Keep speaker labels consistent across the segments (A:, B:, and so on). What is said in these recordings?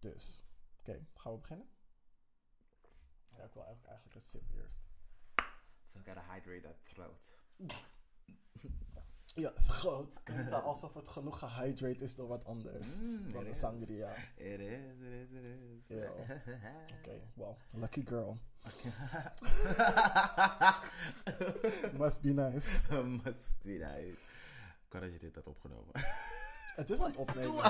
A: Dus, oké, gaan we beginnen? Ja, ik wil eigenlijk, eigenlijk een sip eerst.
B: So I gotta hydrate that throat.
A: Ja, groot. Alsof het genoeg gehydrate is door wat anders.
B: Mm,
A: dan een sangria.
B: It is, it is, it is.
A: Oké, well, lucky girl. Must be nice.
B: Must be nice. Kan als je dit had opgenomen.
A: Het is aan het opnemen.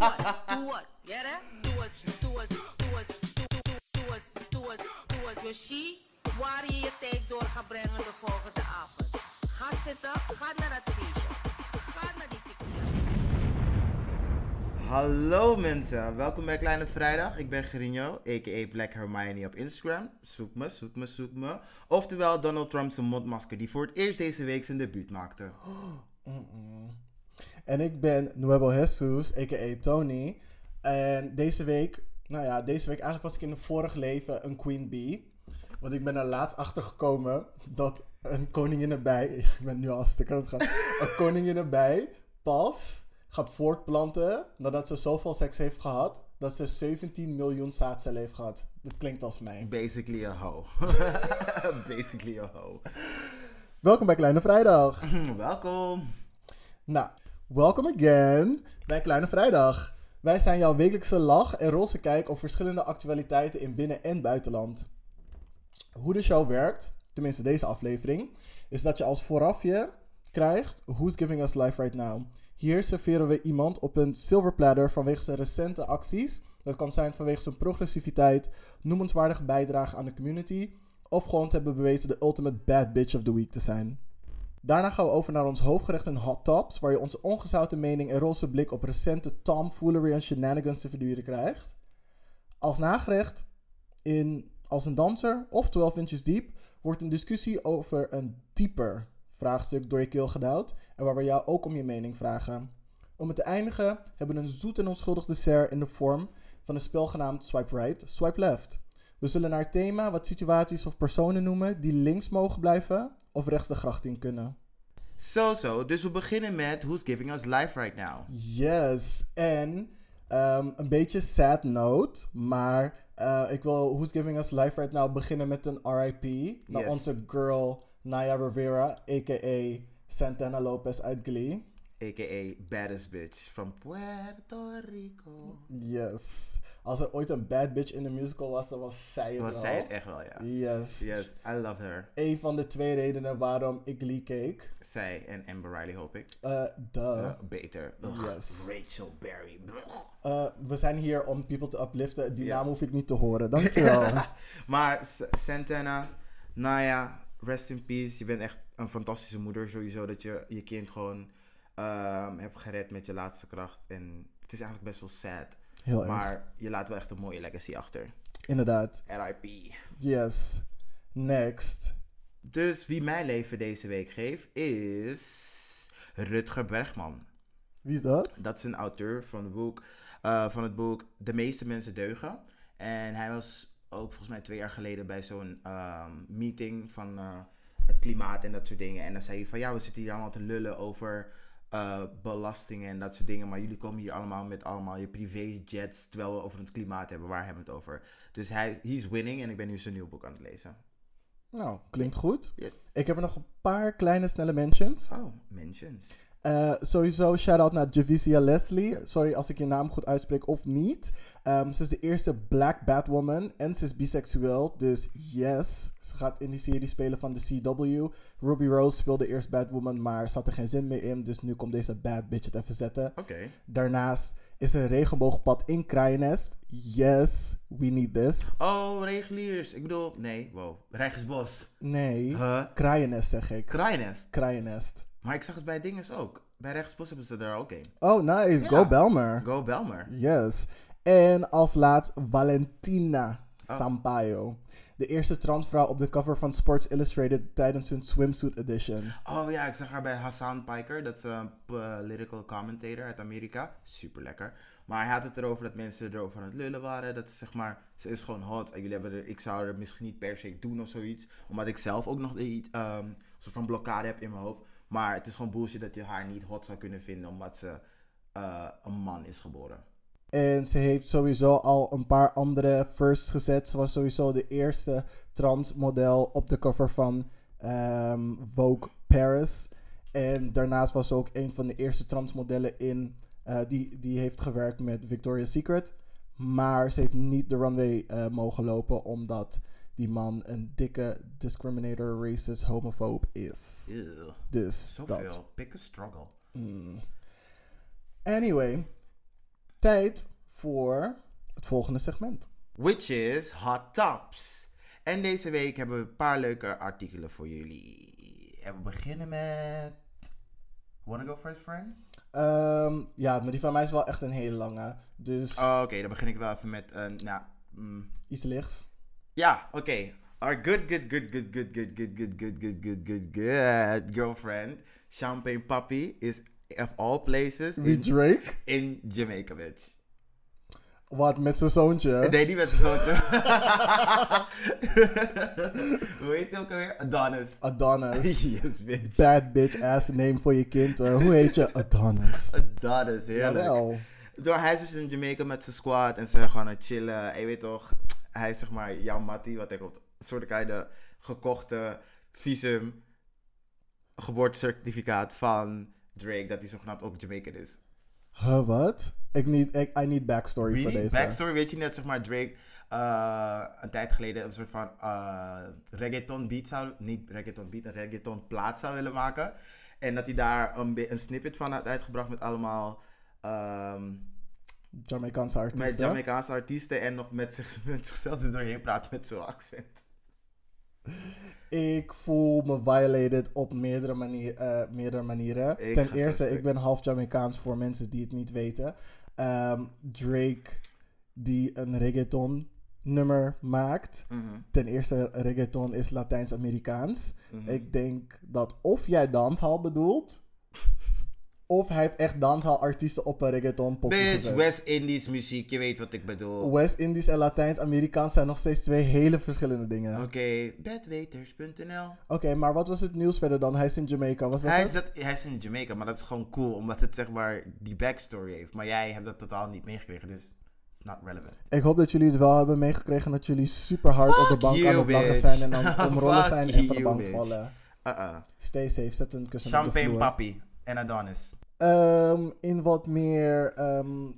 C: It, do it, do it, do it. Get it? Do it, do it, do it, do do- do it, do it, do it. Dus zie waar je je tijd door gaat brengen de volgende avond. Ga zitten, ga naar dat feestje. Ga naar die tequila.
B: Hallo mensen, welkom bij Kleine Vrijdag. Ik ben Gerino, a.k.a. Black Hermione op Instagram. Zoek me, zoek me, zoek me. Oftewel Donald Trump's mondmasker die voor het eerst deze week zijn debuut maakte.
A: Mm-mm. En ik ben Nuevo Jesus, a.k.a. Tony. En deze week, nou ja, deze week eigenlijk was ik in een vorig leven een queen bee. Want ik ben er laatst achter gekomen dat een koninginnenbij, ik ben nu al een stuk aan het gaan, een koninginnenbij pas gaat voortplanten nadat ze zoveel seks heeft gehad, dat ze 17 miljoen zaadcellen heeft gehad. Dat klinkt als mij.
B: Basically a hoe. Basically a hoe.
A: Welkom bij Kleine Vrijdag.
B: welkom.
A: Nou, welcome again bij Kleine Vrijdag. Wij zijn jouw wekelijkse lach en roze kijk op verschillende actualiteiten in binnen- en buitenland. Hoe de show werkt, tenminste deze aflevering, is dat je als voorafje krijgt Who's Giving Us Life Right Now. Hier serveren we iemand op een silver platter vanwege zijn recente acties. Dat kan zijn vanwege zijn progressiviteit, noemenswaardige bijdrage aan de community, of gewoon te hebben bewezen de ultimate bad bitch of the week te zijn. Daarna gaan we over naar ons hoofdgerecht en hot tops, waar je onze ongezouten mening en roze blik op recente tomfoolery en shenanigans te verduren krijgt. Als nagerecht, in Als een danser of 12 inches diep, wordt een discussie over een dieper vraagstuk door je keel gedouwd en waar we jou ook om je mening vragen. Om het te eindigen hebben we een zoet en onschuldig dessert in de vorm van een spel genaamd Swipe Right, Swipe Left. We zullen naar thema wat situaties of personen noemen die links mogen blijven of rechts de gracht in kunnen.
B: Zo, zo. Dus we beginnen met Who's Giving Us Life Right Now.
A: Yes, en ehm, een beetje sad note, maar eh, ik wil Who's Giving Us Life Right Now beginnen met een RIP naar
B: Yes.
A: onze girl Naya Rivera, a.k.a. Santana Lopez uit Glee.
B: A.k.a. Baddest Bitch from Puerto Rico.
A: Yes. Als er ooit een bad bitch in de musical was, dan was zij het
B: Was
A: wel.
B: zij het echt wel, ja.
A: Yes.
B: Yes, I love her.
A: Een van de twee redenen waarom ik Glee keek.
B: Zij en Amber Riley hoop ik.
A: Eh duh.
B: Uh, beter. Ugh,
A: Yes.
B: Rachel Berry.
A: Eh, we zijn hier om people te upliften. Die naam hoef ik niet te horen. Dankjewel.
B: Maar Santana, Naya, rest in peace. Je bent echt een fantastische moeder. Sowieso dat je je kind gewoon ehm, hebt gered met je laatste kracht. En het is eigenlijk best wel sad.
A: Heel erg.
B: Maar je laat wel echt een mooie legacy achter.
A: Inderdaad.
B: R.I.P.
A: Yes. Next.
B: Dus wie mijn leven deze week geeft is Rutger Bergman.
A: Wie is dat?
B: Dat is een auteur van het boek, eh, van het boek De meeste mensen deugen. En hij was ook volgens mij twee jaar geleden bij zo'n ehm, meeting van eh, het klimaat en dat soort dingen. En dan zei hij van ja, we zitten hier allemaal te lullen over eh, belastingen en dat soort dingen. Maar jullie komen hier allemaal met allemaal je privéjets terwijl we over het klimaat hebben. Waar hebben we het over? Dus hij he's winning en ik ben nu zijn nieuw boek aan het lezen.
A: Nou, klinkt goed.
B: Yes.
A: Ik heb er nog een paar kleine snelle mentions.
B: Oh, mentions.
A: Eh, sowieso shout-out naar Javicia Leslie. Sorry als ik je naam goed uitspreek of niet. Ehm, ze is de eerste black Batwoman en ze is biseksueel. Dus yes, ze gaat in die serie spelen van de CW. Ruby Rose speelde eerst Batwoman, maar ze had er geen zin meer in. Dus nu komt deze bad bitch het even zetten.
B: Oké.
A: Daarnaast is er een regenboogpad in Kraaiennest. Yes, we need this.
B: Oh, reguliers. Ik bedoel, nee, wow. Rijgersbos.
A: Nee,
B: Huh?
A: Kraaiennest zeg ik.
B: Kraaiennest.
A: Kraaiennest.
B: Maar ik zag het bij dinges ook. Bij Rijgersbos hebben ze er ook een.
A: Oh, nice.
B: Ja.
A: Go Belmer.
B: Go Belmer.
A: Yes. En als laat Valentina
B: Oh.
A: Sampaio. De eerste transvrouw op de cover van Sports Illustrated tijdens hun swimsuit edition.
B: Oh ja, ik zag haar bij Hassan Piker. Dat is een political commentator uit Amerika. Super lekker. Maar hij had het erover dat mensen erover aan het lullen waren. Dat ze zeg maar, ze is gewoon hot. En jullie hebben er, ik zou er misschien niet per se doen of zoiets. Omdat ik zelf ook nog ehm, een soort van blokkade heb in mijn hoofd. Maar het is gewoon bullshit dat je haar niet hot zou kunnen vinden omdat ze eh, een man is geboren.
A: En ze heeft sowieso al een paar andere firsts gezet. Ze was sowieso de eerste transmodel op de cover van ehm, Vogue Paris. En daarnaast was ze ook een van de eerste transmodellen in, eh, die, die heeft gewerkt met Victoria's Secret. Maar ze heeft niet de runway eh, mogen lopen omdat die man een dikke discriminator, racist, homofoob is.
B: Ew,
A: Dus dat.
B: Zoveel. Pick a struggle.
A: Anyway, tijd voor het volgende segment.
B: Which is Hot Tops. En deze week hebben we een paar leuke artikelen voor jullie. En we beginnen met... Wanna go first, friend?
A: Ehm, ja, maar die van mij is wel echt een hele lange. Dus
B: Oh, Oké, dan begin ik wel even met een... nou, mm,
A: iets lichts.
B: Ja, oké. Our good, good, good, good, good, good, good, good, good, good, good, good, good girlfriend, Champagne Papi, is of all places
A: Wie
B: in,
A: Drake?
B: in Jamaica, bitch.
A: Wat met zijn zoontje?
B: Nee, die met zijn zoontje. Hoe heet hij ook alweer? Adonis.
A: Adonis.
B: yes, bitch.
A: Bad bitch ass name voor je kind. eh. hoe heet je? Adonis.
B: Adonis, heerlijk.
A: Jawel.
B: Door, hij is dus in Jamaica met zijn squad en ze zijn gewoon aan het chillen. En je weet toch, hij is zeg maar jouw mattie, wat ik op een soort de gekochte visum, geboortecertificaat van Drake, dat hij zogenaamd ook Jamaican is.
A: Huh, wat? Ik need, ik, I need backstory voor
B: Really?
A: deze.
B: Backstory, weet je net, zeg maar, Drake eh, een tijd geleden een soort van eh, reggaeton beat zou, niet reggaeton beat, een reggaeton plaat zou willen maken. En dat hij daar een, een snippet van had uitgebracht met allemaal ehm,
A: Jamaicaanse
B: met
A: artiesten.
B: Jamaicaanse artiesten en nog met, zich, met zichzelf er doorheen praten met zo'n accent.
A: Ik voel me violated op meerdere, manier, eh, meerdere manieren.
B: Ik
A: Ten eerste, ik ben half Jamaicaans voor mensen die het niet weten. Ehm, Drake, die een reggaeton nummer maakt.
B: Mhm.
A: Ten eerste, reggaeton is Latijns-Amerikaans.
B: Mhm.
A: Ik denk dat of jij danshal bedoelt... of hij heeft echt danshalartiesten op een reggaeton
B: Bitch. West Indies muziek, je weet wat ik bedoel.
A: West-Indisch en Latijns-Amerikaans zijn nog steeds twee hele verschillende dingen.
B: Oké, bedweters.nl.
A: Oké, maar wat was het nieuws verder dan? Hij is in Jamaica, was dat
B: Hij is, dat, hij is in Jamaica, maar dat is gewoon cool, omdat het zeg maar die backstory heeft. Maar jij hebt dat totaal niet meegekregen, dus it's not relevant.
A: Ik hoop dat jullie het wel hebben meegekregen dat jullie super hard op de bank
B: you,
A: aan het lachen zijn en dan omrollen zijn en van de bank
B: bitch.
A: vallen.
B: Uh-uh.
A: Stay safe, zet een kussen op de
B: Champagne
A: vloer.
B: Papi en Adonis.
A: Ehm, in wat meer ehm,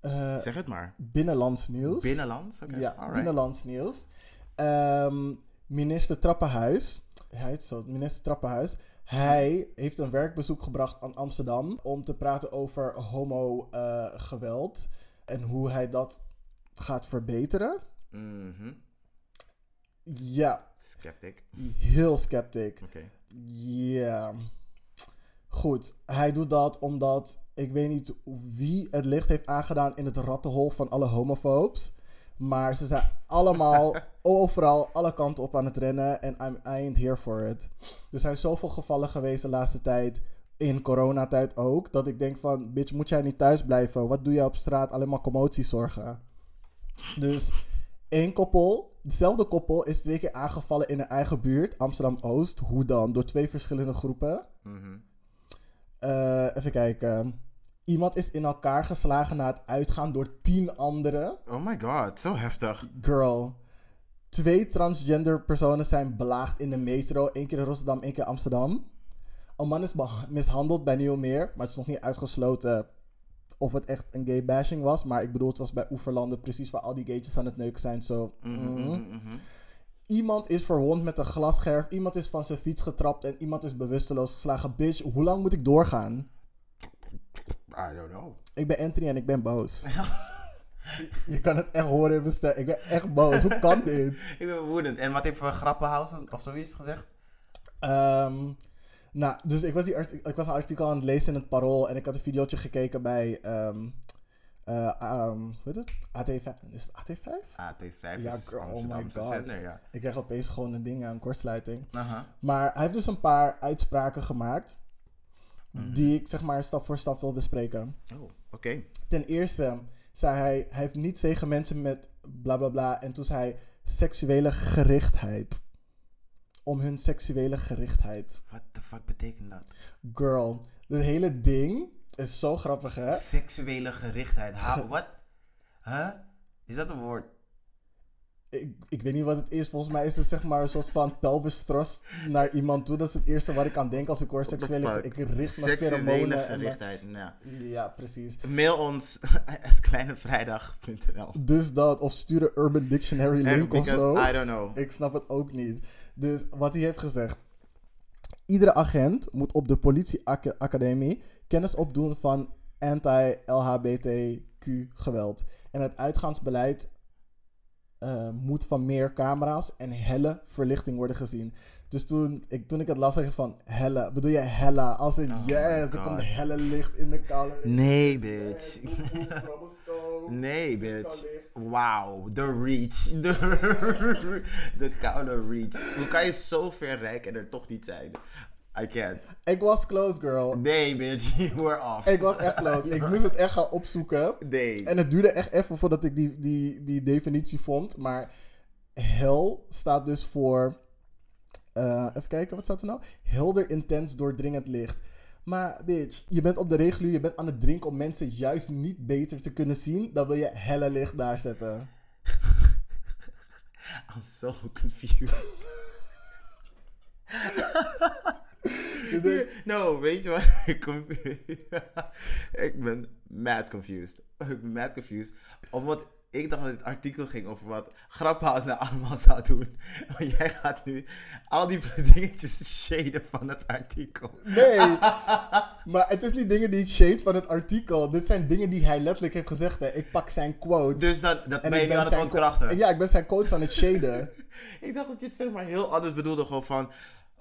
A: eh,
B: Zeg het maar.
A: binnenlands nieuws.
B: Binnenlands? Oké,
A: Ja,
B: alright.
A: binnenlands nieuws. Ehm, minister Trappenhuis, hij heet zo, minister Trappenhuis, hij heeft een werkbezoek gebracht aan Amsterdam om te praten over homo-geweld en hoe hij dat gaat verbeteren.
B: Mhm.
A: Ja,
B: Skeptic.
A: heel sceptic.
B: Oké.
A: Ja. Goed, hij doet dat omdat ik weet niet wie het licht heeft aangedaan in het rattenhol van alle homofoobs. Maar ze zijn allemaal overal, alle kanten op aan het rennen. En I'm, I ain't here for it. Er zijn zoveel gevallen geweest de laatste tijd. In coronatijd ook. Dat ik denk van, bitch, moet jij niet thuis blijven? Wat doe je op straat? Alleen maar commotie zorgen. Dus één koppel, dezelfde koppel, is twee keer aangevallen in hun eigen buurt, Amsterdam-Oost. Hoe dan? Door twee verschillende groepen.
B: Mhm.
A: Eh, even kijken. Iemand is in elkaar geslagen na het uitgaan door tien anderen.
B: Oh my god, zo heftig.
A: Girl. Twee transgender personen zijn belaagd in de metro. Eén keer in Rotterdam, één keer in Amsterdam. Een man is mishandeld bij Nieuwmeer. Maar het is nog niet uitgesloten of het echt een gay bashing was. Maar ik bedoel, het was bij Oeverlanden precies waar al die gaytjes aan het neuken zijn. Zo.
B: Mhm,
A: mhm.
B: mhm, mhm.
A: Iemand is verwond met een glasscherf. Iemand is van zijn fiets getrapt. En iemand is bewusteloos geslagen. Bitch, hoe lang moet ik doorgaan?
B: I don't know.
A: Ik ben Anthony en ik ben boos. Je kan het echt horen in mijn stem. Ik ben echt boos. Hoe kan dit?
B: Ik ben woedend. En wat heeft uh, Grappenhaus of zoiets gezegd?
A: Ehm, nou, dus ik was, die ik was een artikel aan het lezen in het Parool. En ik had een videootje gekeken bij... ehm eh, ehm, hoe heet het? AT5. Is het AT5?
B: AT5
A: Ja,
B: is
A: girl, oh
B: Amsterdamse zender, ja.
A: Ik krijg opeens gewoon een ding aan kortsluiting.
B: Aha.
A: Maar hij heeft dus een paar uitspraken gemaakt.
B: Mhm.
A: Die ik zeg maar stap voor stap wil bespreken.
B: Oh, oké.
A: Ten eerste zei hij, hij heeft niets tegen mensen met bla bla bla. En toen zei hij seksuele gerichtheid. Om hun seksuele gerichtheid.
B: What the fuck betekent dat?
A: Girl, het hele ding Is zo grappig, hè?
B: Seksuele gerichtheid. Ha, wat? Huh? Is dat een woord?
A: Ik, ik weet niet wat het is. Volgens mij is het zeg maar een soort van pelvis naar iemand toe. Dat is het eerste waar ik aan denk als ik hoor seksuele... Ik richt
B: Seksuele
A: pheromonen. en mijn-
B: gerichtheid. Nou.
A: Ja, precies.
B: Mail ons at kleinevrijdag.nl.
A: Dus dat, of stuur een Urban Dictionary link of zo.
B: I don't know.
A: Ik snap het ook niet. Dus wat hij heeft gezegd. Iedere agent moet op de politieacademie kennis opdoen van anti-LHBTQ geweld. En het uitgaansbeleid eh, moet van meer camera's en helle verlichting worden gezien. Dus toen ik, toen ik het las, zeg van helle. Bedoel je hella? Als in
B: Oh
A: yes, er komt helle licht in de koude.
B: Nee, bitch. Nee, bitch. Wauw, de reach. De, de koude reach. Hoe kan je zo ver reiken en er toch niet zijn? I can't.
A: Ik was close, girl.
B: Nee, bitch, you were off.
A: Ik was echt close. Ik moest het echt gaan opzoeken.
B: Nee.
A: En het duurde echt even voordat ik die, die, die definitie vond. Maar hel staat dus voor. eh, even kijken, wat staat er nou? Helder, intens, doordringend licht. Maar bitch, je bent op de regulier, je bent aan het drinken om mensen juist niet beter te kunnen zien. Dan wil je helle licht daar zetten.
B: I'm so confused.
A: Je denkt,
B: no, weet je wat? Ik ben mad confused. Ik ben mad confused. Omdat ik dacht dat het artikel ging over wat Graphaus nou allemaal zou doen. Maar jij gaat nu al die dingetjes shaden van het artikel.
A: Nee, maar het is niet dingen die ik shade van het artikel. Dit zijn dingen die hij letterlijk heeft gezegd. Hè. Ik pak zijn quotes.
B: Dus dat, dat
A: En
B: ben je nu aan het ontkrachten.
A: Ja, ik ben zijn quotes aan het shaden.
B: Ik dacht dat je het zeg maar heel anders bedoelde. Gewoon van,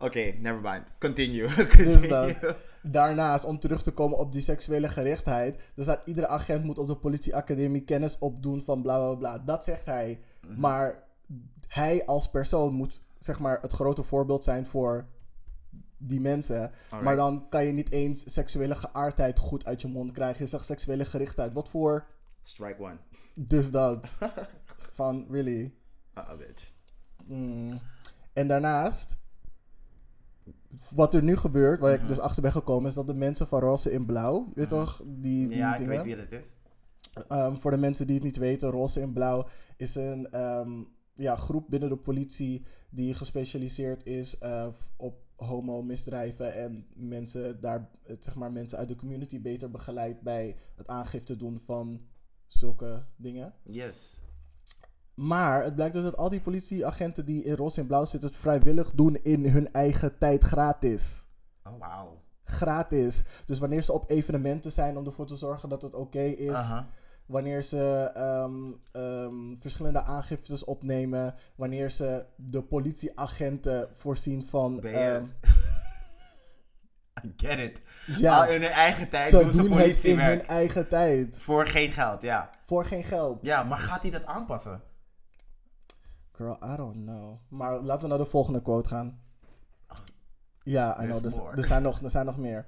B: oké, never mind. Continue.
A: Dus dat. Daarnaast, om terug te komen op die seksuele gerichtheid. Er staat iedere agent moet op de politieacademie kennis opdoen van bla bla bla. Dat zegt hij.
B: Mhm.
A: Maar hij als persoon moet zeg maar het grote voorbeeld zijn voor die mensen. Maar dan kan je niet eens seksuele geaardheid goed uit je mond krijgen. Je zegt seksuele gerichtheid. Wat voor?
B: Strike one.
A: Dus dat. Van, really?
B: Uh-oh, bitch.
A: Mm. En daarnaast, wat er nu gebeurt, waar
B: Mhm.
A: ik dus achter ben gekomen, is dat de mensen van Roze in Blauw, weet je toch, die, die
B: Ja, ik
A: dingen.
B: weet wie dat is.
A: Ehm, voor de mensen die het niet weten, Roze in Blauw is een ehm, ja, groep binnen de politie die gespecialiseerd is eh, op homo-misdrijven en mensen, daar, zeg maar, mensen uit de community beter begeleidt bij het aangifte doen van zulke dingen.
B: Yes.
A: Maar het blijkt dus dat al die politieagenten die in roze en blauw zitten, het vrijwillig doen in hun eigen tijd gratis.
B: Oh, wauw.
A: Gratis. Dus wanneer ze op evenementen zijn om ervoor te zorgen dat het oké is. Wanneer ze ehm, ehm, verschillende aangiftes opnemen. Wanneer ze de politieagenten voorzien van. ehm,
B: BS. I get it.
A: ja,
B: Al in hun eigen tijd
A: ze
B: doen ze
A: het in
B: politiewerk.
A: hun eigen tijd.
B: Voor geen geld, ja.
A: Voor geen geld.
B: Ja, maar gaat hij dat aanpassen?
A: Girl, I don't know. Maar laten we naar de volgende quote gaan. Ja, I know. Er, er, zijn nog, er zijn nog meer.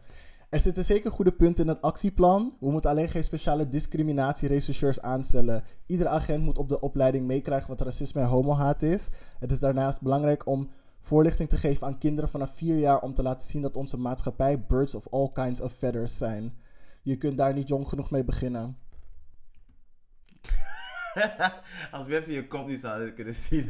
A: Er zitten zeker goede punten in het actieplan. We moeten alleen geen speciale discriminatierechercheurs aanstellen. Iedere agent moet op de opleiding meekrijgen wat racisme en homohaat is. Het is daarnaast belangrijk om voorlichting te geven aan kinderen vanaf 4 jaar om te laten zien dat onze maatschappij birds of all kinds of feathers zijn. Je kunt daar niet jong genoeg mee beginnen.
B: Als mensen je kop niet zouden kunnen zien.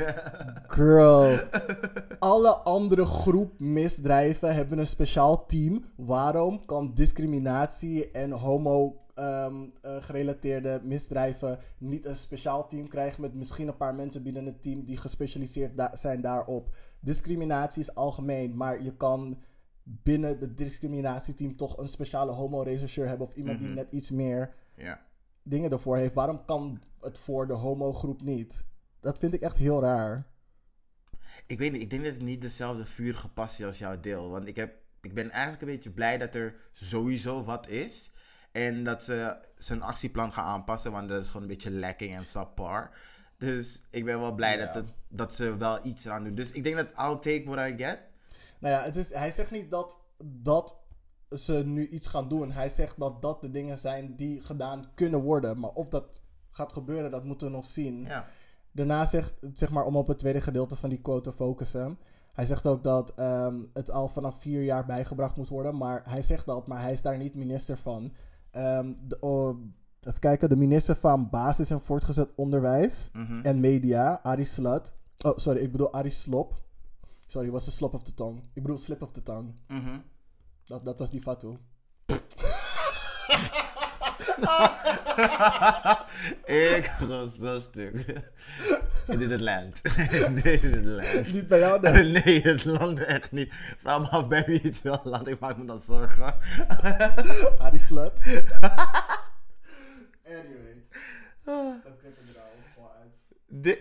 A: Girl. Alle andere groep misdrijven hebben een speciaal team. Waarom kan discriminatie en homo ehm, eh, gerelateerde misdrijven niet een speciaal team krijgen met misschien een paar mensen binnen het team die gespecialiseerd da- zijn daarop? Discriminatie is algemeen, maar je kan binnen het discriminatieteam toch een speciale homo-rechercheur hebben of iemand die net iets meer
B: ja.
A: Dingen ervoor heeft. Waarom kan het voor de homo-groep niet? Dat vind ik echt heel raar.
B: Ik weet niet, ik denk dat ik niet dezelfde vurige passie als jou deel. Want ik, heb, ik ben eigenlijk een beetje blij dat er sowieso wat is. En dat ze zijn actieplan gaan aanpassen, want dat is gewoon een beetje lacking en subpar. Dus ik ben wel blij
A: Ja.
B: dat, het, dat ze wel iets eraan doen. Dus ik denk dat I'll take what I get.
A: Nou ja, het is, hij zegt niet dat, dat ze nu iets gaan doen. Hij zegt dat dat de dingen zijn die gedaan kunnen worden. Maar of dat gaat gebeuren, dat moeten we nog zien.
B: Ja.
A: Daarna zegt, zeg maar, om op het tweede gedeelte van die quote te focussen. Hij zegt ook dat ehm, het al vanaf vier jaar bijgebracht moet worden. Maar hij zegt dat, maar hij is daar niet minister van. Ehm, de, oh, even kijken, de minister van Basis en Voortgezet Onderwijs
B: Mhm.
A: en Media, Arie Slut. Oh, sorry, ik bedoel Arie Slop. Sorry, was de slop of the tongue. Ik bedoel slip of the tongue.
B: Mhm.
A: Dat, dat was die Fatou.
B: ik was zo stuk. In het land. nee, in het land.
A: Niet bij jou, nee.
B: Nee, het landde echt niet. Vraag me af bij wie het wel landt. Ik maak me dan zorgen.
A: Arie Slut. anyway. Dat we er al gewoon uit.
B: De-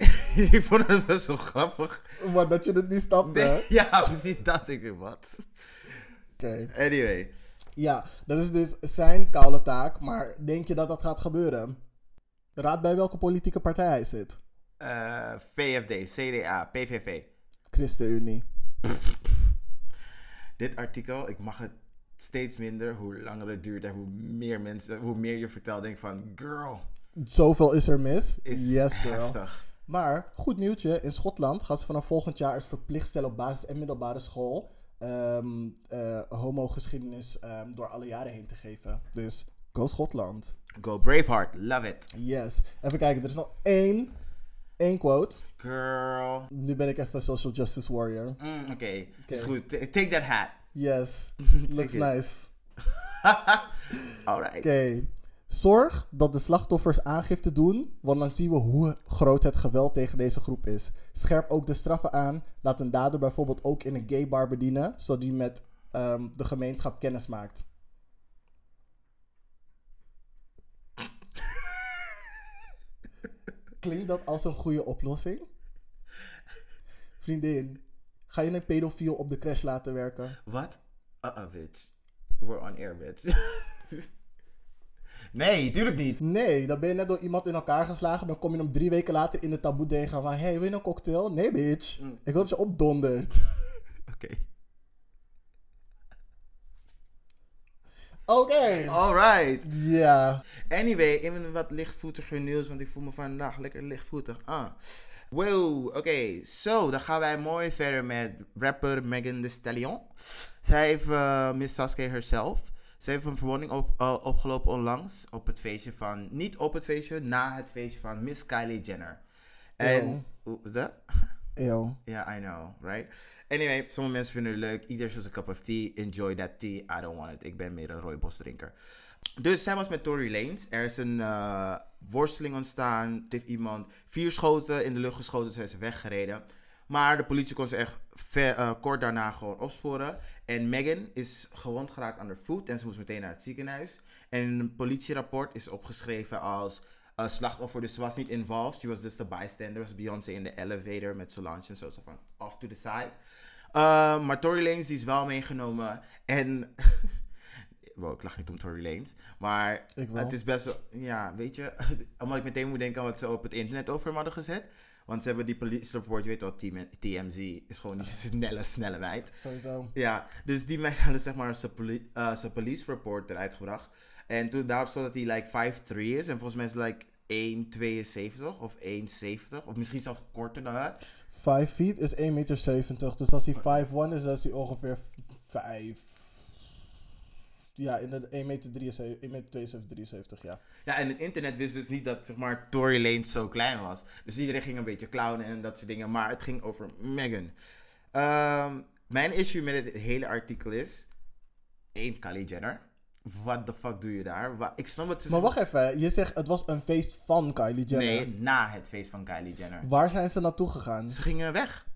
B: ik vond het best wel grappig.
A: Maar dat je het niet snapte?
B: Nee, ja, precies dat. Ik wat? Anyway.
A: Ja, dat is dus zijn koude taak. Maar denk je dat dat gaat gebeuren? Raad bij welke politieke partij hij zit.
B: eh, VFD, CDA, PVV.
A: ChristenUnie.
B: Dit artikel, ik mag het steeds minder. Hoe langer het duurt en hoe meer mensen, hoe meer je vertelt, denk van, girl,
A: Zoveel is er mis.
B: is
A: yes, girl.
B: heftig.
A: Maar, goed nieuwtje. In Schotland gaan ze vanaf volgend jaar het verplicht stellen op basis- en middelbare school. Ehm eh, homogeschiedenis ehm, door alle jaren heen te geven. Dus, go Schotland.
B: Go Braveheart, love it.
A: Yes. Even kijken, er is nog één, één quote.
B: Girl.
A: Nu ben ik even social justice warrior.
B: Mm, Oké, is goed. Ta- Take that hat.
A: Yes. Looks nice.
B: Alright.
A: Oké. Zorg dat de slachtoffers aangifte doen, want dan zien we hoe groot het geweld tegen deze groep is. Scherp ook de straffen aan. Laat een dader bijvoorbeeld ook in een gay bar bedienen, zodat hij met ehm, de gemeenschap kennis maakt. Klinkt dat als een goede oplossing? Vriendin, ga je een pedofiel op de crash laten werken?
B: Wat? Uh-uh, bitch. We're on air, bitch. nee, tuurlijk niet.
A: Nee, dan ben je net door iemand in elkaar geslagen. Dan kom je hem drie weken later in de taboe tegen van... Hey, wil je een cocktail? Nee, bitch. Ik wil dat je opdondert.
B: Oké.
A: Oké.
B: Alright.
A: Ja.
B: Anyway, even wat lichtvoetiger nieuws, want ik voel me vandaag lekker lichtvoetig. Ah. Wow, oké. Zo, dan gaan wij mooi verder met rapper Megan Thee Stallion. Zij heeft uh, Miss Sasuke herself. Ze heeft een verwonding op, uh, opgelopen onlangs op het feestje van... Niet op het feestje, na het feestje van Miss Kylie Jenner. En... Hoe is dat?
A: Eeuw.
B: Ja, I know, right? Anyway, sommige mensen vinden het leuk. Ieder zoals een cup of tea. Enjoy that tea. I don't want it. Ik ben meer een rooibos drinker. Dus zij was met Tory Lanez. Er is een uh, worsteling ontstaan. Het heeft iemand vier schoten in de lucht geschoten. Zijn ze weggereden. Maar de politie kon ze echt ver, uh, kort daarna gewoon opsporen. En Megan is gewond geraakt aan haar voet. En ze moest meteen naar het ziekenhuis. En in een politierapport is opgeschreven als uh, slachtoffer. Dus ze was niet involved. She was just a bystander. Was Beyoncé in de elevator met Solange en zo. Zo van off to the side. Uh, maar Tory Lanez die is wel meegenomen. En... wow, ik lach niet om Tory Lanez. Maar het is best wel... Ja, weet je... omdat ik meteen moet denken aan wat ze op het internet over hem hadden gezet. Want ze hebben die police report, je weet wel, TMZ is gewoon die snelle, snelle meid.
A: Sowieso.
B: Ja, dus die meid hadden zeg maar zijn poli uh, police report eruit gebracht. En toen daarop stond dat hij like 5'3 is. En volgens mij is het like 1,72 of 1,70. Of misschien zelfs korter dan dat.
A: 5 feet is 1,70 meter. Dus als hij 5'1 is, dan is hij ongeveer 5. Ja, in de 1 meter 73, 1 meter 72, 73, ja.
B: Ja, en het internet wist dus niet dat, zeg maar, Tory Lanez zo klein was. Dus iedereen ging een beetje clownen en dat soort dingen. Maar het ging over Megan. Um, mijn issue met het hele artikel is... één, Kylie Jenner. What the fuck doe je daar? Ik snap het.
A: Maar wacht even, je zegt het was een feest van Kylie Jenner.
B: Nee, na het feest van Kylie Jenner.
A: Waar zijn ze naartoe gegaan?
B: Ze gingen weg.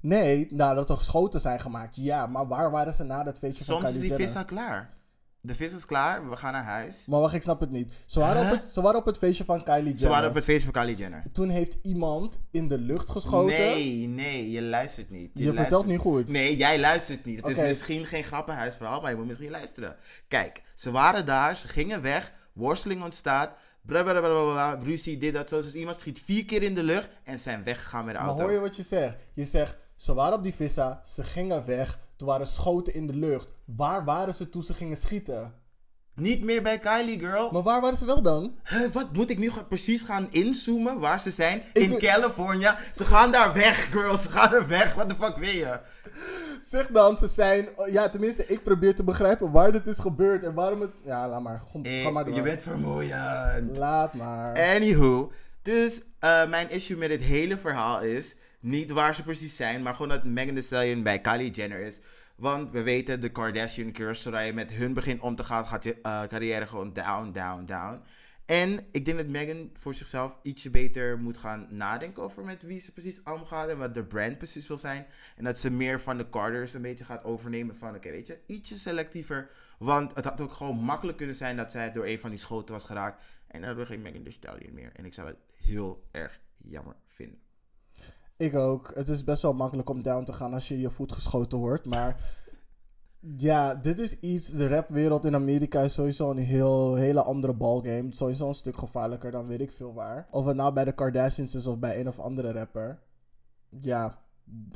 A: Nee, nou dat er schoten zijn gemaakt, ja. Maar waar waren ze na dat feestje
B: Soms
A: van Kylie
B: is die
A: Jenner?
B: vis al klaar. De vis is klaar, we gaan naar huis.
A: Maar wacht, ik snap het niet. Ze waren,
B: Huh?
A: op, het, ze waren op het feestje van Kylie Jenner.
B: Ze waren op het feest van Kylie Jenner.
A: Toen heeft iemand in de lucht geschoten.
B: Nee, nee, je luistert niet.
A: Je, vertelt
B: luistert-
A: niet goed.
B: Nee, jij luistert niet. Het is misschien geen grappenhuisverhaal, maar je moet misschien luisteren. Kijk, ze waren daar, ze gingen weg, worsteling ontstaat, blablabla, ruzie, dit, dat, zo. Dus iemand schiet vier keer in de lucht en zijn weggegaan met de
A: Maar
B: auto.
A: hoor je wat je zegt? Je zegt, ze waren op die vissa, ze gingen weg, toen waren schoten in de lucht. Waar waren ze toen ze gingen schieten?
B: Niet meer bij Kylie, girl.
A: Maar waar waren ze wel dan?
B: Huh, wat moet ik nu precies gaan inzoomen waar ze zijn? In
A: wil-
B: California. Ze gaan daar weg, girl. Ze gaan er weg. Wat de fuck wil je?
A: Zeg dan, ze zijn... Ja, tenminste, ik probeer te begrijpen waar dit is gebeurd en waarom het... Ja, laat maar. Kom, ga maar door.
B: je bent vermoeiend.
A: Laat maar.
B: Anywho, dus eh, mijn issue met dit hele verhaal is niet waar ze precies zijn, maar gewoon dat Megan Thee Stallion bij Kylie Jenner is. Want we weten de Kardashian curse, zodra je met hun begint om te gaan, gaat je eh, carrière gewoon down, down, down. En ik denk dat Megan voor zichzelf ietsje beter moet gaan nadenken over met wie ze precies omgaat en wat de brand precies wil zijn. En dat ze meer van de Carters een beetje gaat overnemen van, oké, weet je, ietsje selectiever. Want het had ook gewoon makkelijk kunnen zijn dat zij door een van die schoten was geraakt. En daardoor geen Megan Thee Stallion meer. En ik zou het heel erg jammer vinden.
A: Ik ook. Het is best wel makkelijk om down te gaan als je je voet geschoten wordt. Maar ja, dit is iets. De rapwereld in Amerika is sowieso een heel, hele andere ballgame. Sowieso een stuk gevaarlijker dan weet ik veel waar. Of het nou bij de Kardashians is of bij een of andere rapper. Ja,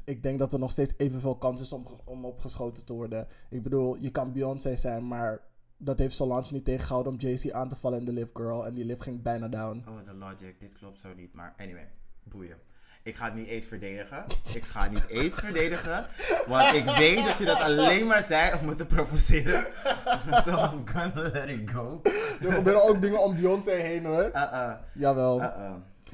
A: ik denk dat er nog steeds evenveel kans is om, om opgeschoten te worden. Ik bedoel, je kan Beyoncé zijn, maar dat heeft Solange niet tegengehouden om Jay-Z aan te vallen in de Live Girl. En die Live ging bijna down.
B: Oh, de logic. Dit klopt zo niet. Maar anyway, boeien. Ik ga het niet eens verdedigen. Ik ga het niet eens verdedigen. Want ik weet dat je dat alleen maar zei om me te provoceren. So I'm gonna let it go.
A: Er gebeuren ook dingen om Beyoncé heen hoor.
B: Uh-uh.
A: Jawel.
B: Uh-uh.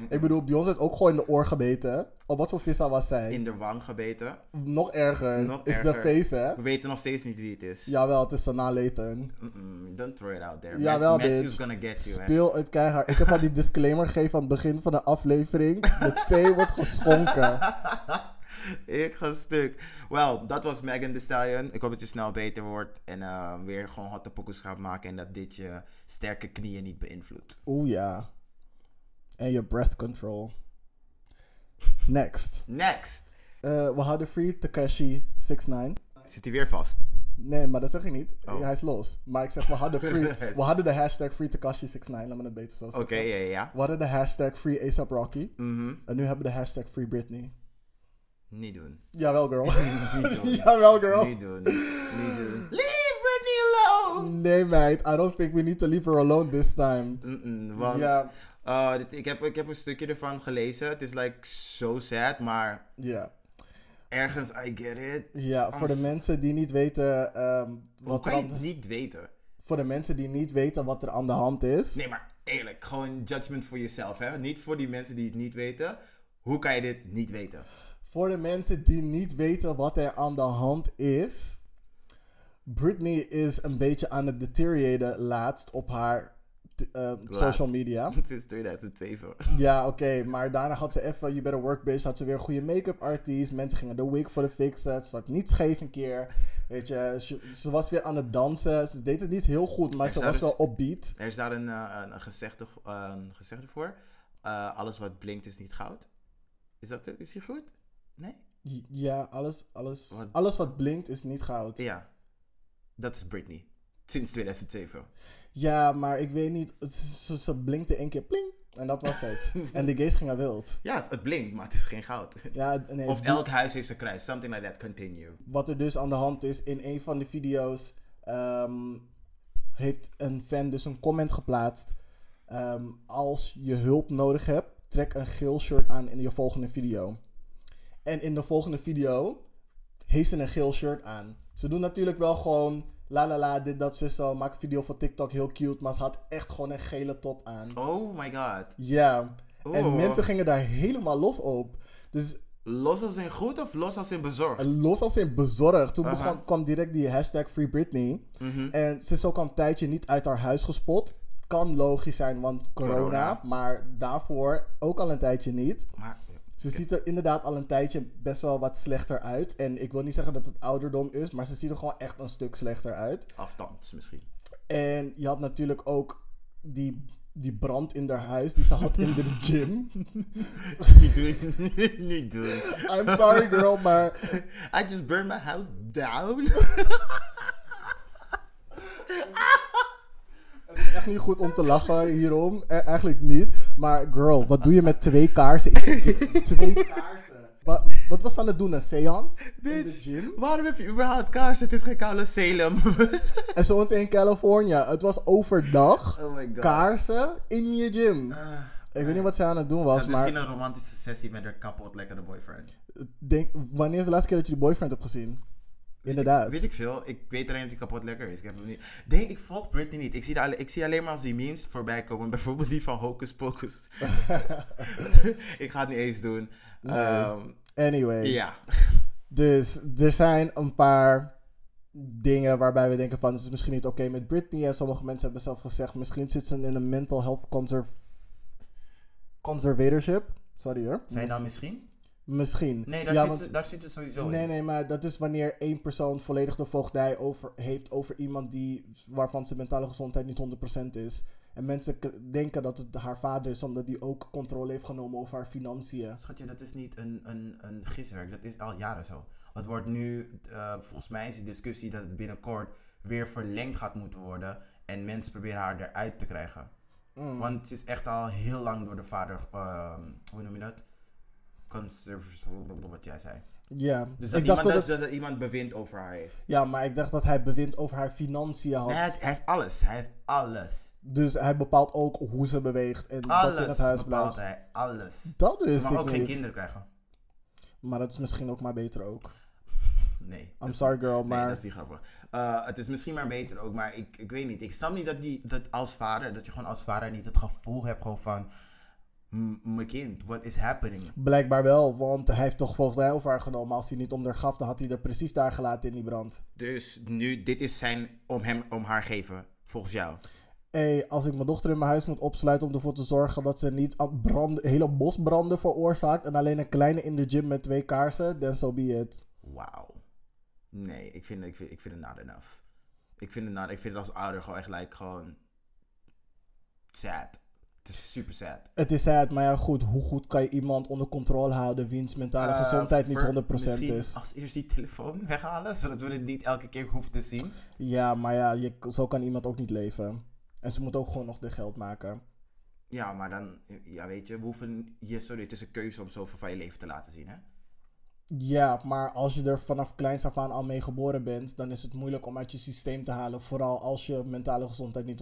A: Ik bedoel, Beyoncé is ook gewoon in de oor gebeten. Op wat voor visa was zij?
B: In de wang gebeten.
A: Nog erger.
B: Nog
A: is
B: erger.
A: de face, hè?
B: We weten nog steeds niet wie het is.
A: Jawel, het is Lathan.
B: Mm-mm, don't throw it out there.
A: Jawel,
B: Matt- Matthew's
A: bitch.
B: gonna get you.
A: Speel het keihard. Ik heb al die disclaimer gegeven aan het begin van de aflevering. De thee wordt geschonken.
B: Ik ga stuk. Wel, dat was Megan Thee Stallion. Ik hoop dat je snel beter wordt. En eh, weer gewoon hotte pokus gaat maken. En dat dit je sterke knieën niet beïnvloedt.
A: Oeh ja. En je breath control. Next.
B: Next.
A: Eh, we hadden Free Takashi 69.
B: Zit hij weer vast?
A: Nee, maar dat zeg ik niet.
B: Oh.
A: Hij is los. Maar ik zeg, we hadden, free, we hadden de hashtag Free Takashi 69. Laat me het beter zo
B: Oké,
A: zeggen.
B: ja, ja, ja.
A: We hadden de hashtag Free ASAP Rocky.
B: Mhm.
A: En nu hebben we de hashtag Free Britney.
B: Niet doen.
A: Jawel, girl.
B: Niet doen.
A: Jawel, girl.
B: Niet doen. Niet doen. Leave Britney alone!
A: Nee, meid. I don't think we need to leave her alone this time.
B: Mm-mm, want
A: Ja.
B: Dit- ik, heb, ik heb een stukje ervan gelezen. Het is like so sad, maar
A: Ja.
B: ergens I get it.
A: Ja, voor de mensen die niet weten
B: Hoe
A: wat
B: kan je het niet weten?
A: voor de mensen die niet weten wat er aan de hand is.
B: Nee, maar eerlijk, gewoon judgment voor jezelf, hè? Niet voor die mensen die het niet weten. Hoe kan je dit niet weten?
A: Voor de mensen die niet weten wat er aan de hand is. Britney is een beetje aan het deterioraten laatst op haar eh, social media.
B: Het is 2007.
A: Ja, oké, maar daarna had ze even, je better work bitch, had ze weer een goede make-up artiest. Mensen gingen de wig voor de fixen, ze zat niet scheef een keer. Weet je, ze, ze was weer aan het dansen. Ze deed het niet heel goed, maar
B: Er
A: ze was
B: dus-
A: wel upbeat.
B: Er is daar een, eh, een, een, gezegde, eh, een gezegde voor. Alles wat blinkt is niet goud. Is dat het? Is die goed? Nee?
A: Ja, alles, alles,
B: Wat?
A: alles wat blinkt is niet goud.
B: Ja. Dat is Britney. Sinds 2007.
A: Ja, maar ik weet niet, ze, ze blinkte één keer pling en dat was het. en de gays gingen wild.
B: Ja, het blinkt, maar het is geen goud.
A: Ja, nee,
B: Of elk huis heeft zijn kruis. Something like that. Continue.
A: wat er dus aan de hand is, in een van de video's ehm, heeft een fan dus een comment geplaatst. ehm, als je hulp nodig hebt, trek een geel shirt aan in je volgende video. En in de volgende video heeft ze een geel shirt aan. Ze doen natuurlijk wel gewoon la la la, dit, dat, ze zo. Maak een video voor TikTok, heel cute. Maar ze had echt gewoon een gele top aan.
B: Oh my god.
A: Ja. En mensen gingen daar helemaal los op. Dus
B: Los als in goed of los als in bezorgd?
A: los als in bezorgd. Toen kwam direct die hashtag Free Britney.
B: Mhm.
A: En ze is ook al een tijdje niet uit haar huis gespot. Kan logisch zijn, want corona.
B: Corona.
A: Maar daarvoor ook al een tijdje niet.
B: Maar
A: Ze ziet er inderdaad al een tijdje best wel wat slechter uit. En ik wil niet zeggen dat het ouderdom is, maar ze ziet er gewoon echt een stuk slechter uit.
B: afstand misschien.
A: En je had natuurlijk ook die, die brand in haar huis die ze had in de gym.
B: niet doen. niet doen.
A: I'm sorry girl, maar
B: I just burned my house down.
A: Echt niet goed om te lachen hierom. E- eigenlijk niet. Maar girl, wat doe je met twee kaarsen? twee kaarsen. Wat, wat was ze aan het doen? Een seance? In de
B: Bitch,
A: gym?
B: waarom heb je überhaupt kaars? Het is geen koude Salem.
A: En ze woont in California. Het was overdag.
B: oh my god.
A: Kaarsen in je gym.
B: Ah,
A: Ik weet niet wat ze aan het doen was, maar
B: misschien een romantische sessie met haar kapot lekkere boyfriend.
A: denk, wanneer is de laatste keer dat je die boyfriend hebt gezien? Inderdaad.
B: Weet ik veel. Ik weet alleen dat hij kapot lekker is. Ik heb hem niet. Denk, ik volg Britney niet. Ik zie, alle- ik zie alleen maar als die memes voorbij komen. Bijvoorbeeld die van Hocus Pocus. ik ga het niet eens doen.
A: Nee.
B: Ehm,
A: Anyway.
B: ja.
A: Dus er zijn een paar dingen waarbij we denken van het is misschien niet oké met Britney. En sommige mensen hebben zelf gezegd misschien zit ze in een mental health conserv conservatorship. Sorry hoor.
B: Zijn nou misschien?
A: Misschien.
B: Nee, daar,
A: Ja,
B: zit,
A: want-
B: ze, daar zit het sowieso
A: Nee,
B: in.
A: nee, maar dat is wanneer één persoon volledig de voogdij over, heeft over iemand die, waarvan zijn mentale gezondheid niet 100% is. En mensen denken dat het haar vader is, omdat die ook controle heeft genomen over haar financiën.
B: Schatje, dat is niet een, een, een giswerk. Dat is al jaren zo. Het wordt nu, eh, volgens mij is de discussie dat het binnenkort weer verlengd gaat moeten worden. En mensen proberen haar eruit te krijgen.
A: Mm.
B: Want het is echt al heel lang door de vader, ehm, hoe noem je dat? Conservative, wat jij zei.
A: Ja,
B: Dus dat,
A: ik dacht
B: iemand,
A: dat
B: dat,
A: het-
B: dat iemand bewind over haar heeft.
A: ja, maar ik dacht dat hij bewind over haar financiën had.
B: Nee, hij, hij heeft alles. Hij heeft alles.
A: Dus hij bepaalt ook hoe ze beweegt en dat ze in
B: Alles
A: het huis
B: bepaalt
A: blijft.
B: hij. Alles.
A: Dat
B: Ze
A: is
B: mag
A: ik
B: ook geen kinderen krijgen.
A: Maar dat is misschien ook maar beter ook.
B: Nee.
A: I'm sorry girl,
B: Nee,
A: maar...
B: dat is niet grappig. Eh, het is misschien maar beter ook, maar ik, ik weet niet. Ik snap niet dat, die, dat als vader, dat je gewoon als vader niet het gevoel hebt gewoon van... "M- Mijn kind, what is happening?
A: Blijkbaar wel, want hij heeft toch over haar genomen. Als hij niet om haar gaf, dan had hij er precies daar gelaten in die brand.
B: Dus nu, dit is zijn om hem, om haar geven, volgens jou.
A: Hé, als ik mijn dochter in mijn huis moet opsluiten om ervoor te zorgen dat ze niet brand, hele bosbranden veroorzaakt en alleen een kleine in de gym met twee kaarsen, then so be it.
B: Wauw. Nee, ik vind, ik, vind, ik vind het not enough. Ik vind het not, ik vind het als ouder gewoon echt like, gewoon sad. Het is super sad.
A: Het is sad, maar ja goed, hoe goed kan je iemand onder controle houden wiens mentale
B: Eh,
A: gezondheid niet
B: ver-
A: 100%
B: misschien
A: is?
B: als eerst die telefoon weghalen, zodat we het niet elke keer hoeven te zien.
A: Ja, maar ja, je, zo kan iemand ook niet leven. En ze moet ook gewoon nog de geld maken.
B: Ja, maar dan, ja weet je, we hoeven, ja, sorry, het is een keuze om zoveel van je leven te laten zien, hè?
A: Ja, maar als je er vanaf kleins af aan al mee geboren bent, dan is het moeilijk om uit je systeem te halen. Vooral als je mentale gezondheid niet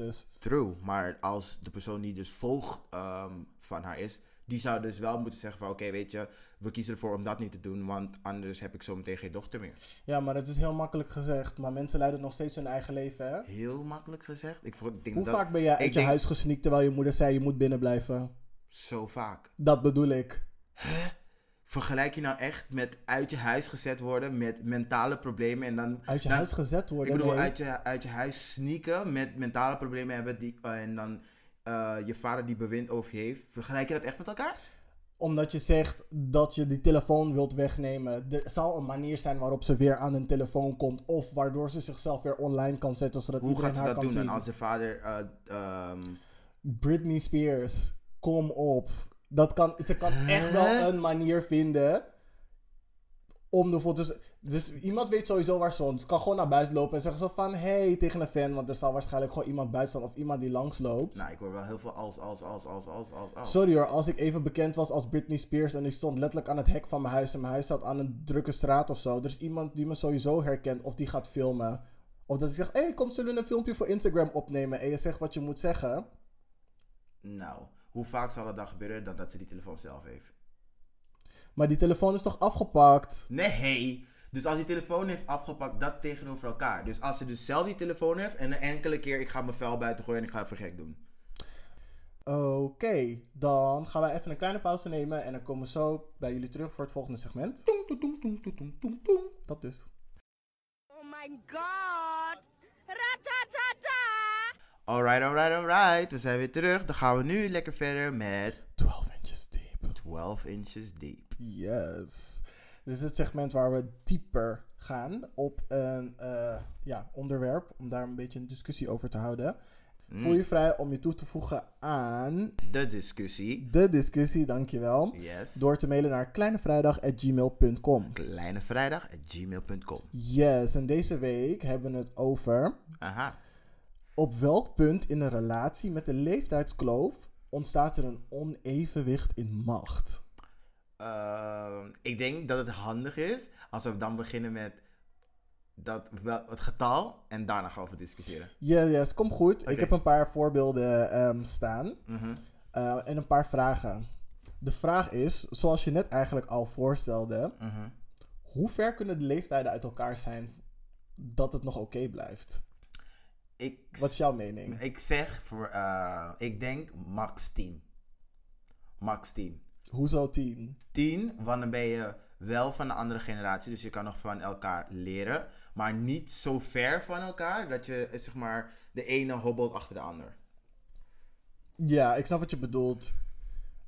A: 100% is.
B: True, maar als de persoon die dus voogd ehm, van haar is, die zou dus wel moeten zeggen van, oké, weet je, we kiezen ervoor om dat niet te doen, want anders heb ik zo meteen geen dochter meer.
A: Ja, maar het is heel makkelijk gezegd. Maar mensen leiden nog steeds hun eigen leven, hè?
B: Heel makkelijk gezegd. Ik, denk
A: Hoe
B: dat
A: vaak ben jij uit je
B: denk-
A: huis gesneakt terwijl je moeder zei je moet binnen blijven?
B: zo vaak.
A: Dat bedoel ik.
B: Vergelijk je nou echt met uit je huis gezet worden met mentale problemen en dan...
A: Uit je
B: dan-
A: huis gezet worden?
B: Ik bedoel,
A: nee.
B: uit je, uit je huis sneaken met mentale problemen hebben die, eh, en dan eh, je vader die bewind over je heeft. Vergelijk je dat echt met elkaar?
A: Omdat je zegt dat je die telefoon wilt wegnemen. Er zal een manier zijn waarop ze weer aan een telefoon komt. Of waardoor ze zichzelf weer online kan zetten, zodat
B: Hoe
A: iedereen
B: gaat ze
A: haar
B: dat
A: kan
B: doen
A: zien.
B: dan als de vader... eh, ehm,
A: Britney Spears, kom op. Dat kan, ze kan echt wel een manier vinden om z- Dus iemand weet sowieso waar ze. Ze kan gewoon naar buiten lopen en zeggen zo van... Hey, tegen een fan, want er zal waarschijnlijk gewoon iemand buiten staan of iemand die langs loopt.
B: nou, ik hoor wel heel veel als, als, als, als, als, als, als.
A: Sorry hoor, als ik even bekend was als Britney Spears en ik stond letterlijk aan het hek van mijn huis en mijn huis zat aan een drukke straat of zo. Er is iemand die me sowieso herkent of die gaat filmen. Of dat ik zeg, hé, hey, kom zullen we een filmpje voor Instagram opnemen en je zegt wat je moet zeggen.
B: Nou, hoe vaak zal dat dan gebeuren dan dat ze die telefoon zelf heeft?
A: Maar die telefoon is toch afgepakt?
B: Nee. Dus als die telefoon heeft afgepakt, dat tegenover elkaar. Dus als ze dus zelf die telefoon heeft en een enkele keer ik ga mijn vuil buiten gooien en ik ga even gek doen.
A: Oké, dan gaan wij even een kleine pauze nemen en dan komen we zo bij jullie terug voor het volgende segment. Dat dus.
C: Oh my god! Ratatata!
B: Alright, alright, alright. We zijn weer terug. Dan gaan we nu lekker verder met
A: 12 inches deep.
B: 12 inches deep.
A: Yes. Dit is het segment waar we dieper gaan op een eh, ja, onderwerp, om daar een beetje een discussie over te houden. Voel je vrij om je toe te voegen aan
B: De discussie.
A: de discussie, dankjewel.
B: Yes.
A: Door te mailen naar kleinevrijdag.gmail.com.
B: kleinevrijdag.gmail.com.
A: Yes, en deze week hebben we het over
B: Aha.
A: Op welk punt in een relatie met een leeftijdskloof ontstaat er een onevenwicht in macht.
B: Ehm, ik denk dat het handig is als we dan beginnen met dat, wel, het getal en daarna gaan we over discussiëren.
A: Ja, yes, kom goed. Ik heb een paar voorbeelden ehm, staan
B: Mhm.
A: eh, en een paar vragen. De vraag is, zoals je net eigenlijk al voorstelde,
B: Mhm.
A: hoe ver kunnen de leeftijden uit elkaar zijn dat het nog oké blijft?
B: Ik,
A: Wat is jouw mening?
B: ik zeg voor, eh, ik denk max 10. Max 10.
A: Hoezo tien?
B: 10, want dan ben je wel van een andere generatie, dus je kan nog van elkaar leren, maar niet zo ver van elkaar dat je eh, zeg maar de ene hobbelt achter de ander.
A: Ja, ik snap wat je bedoelt.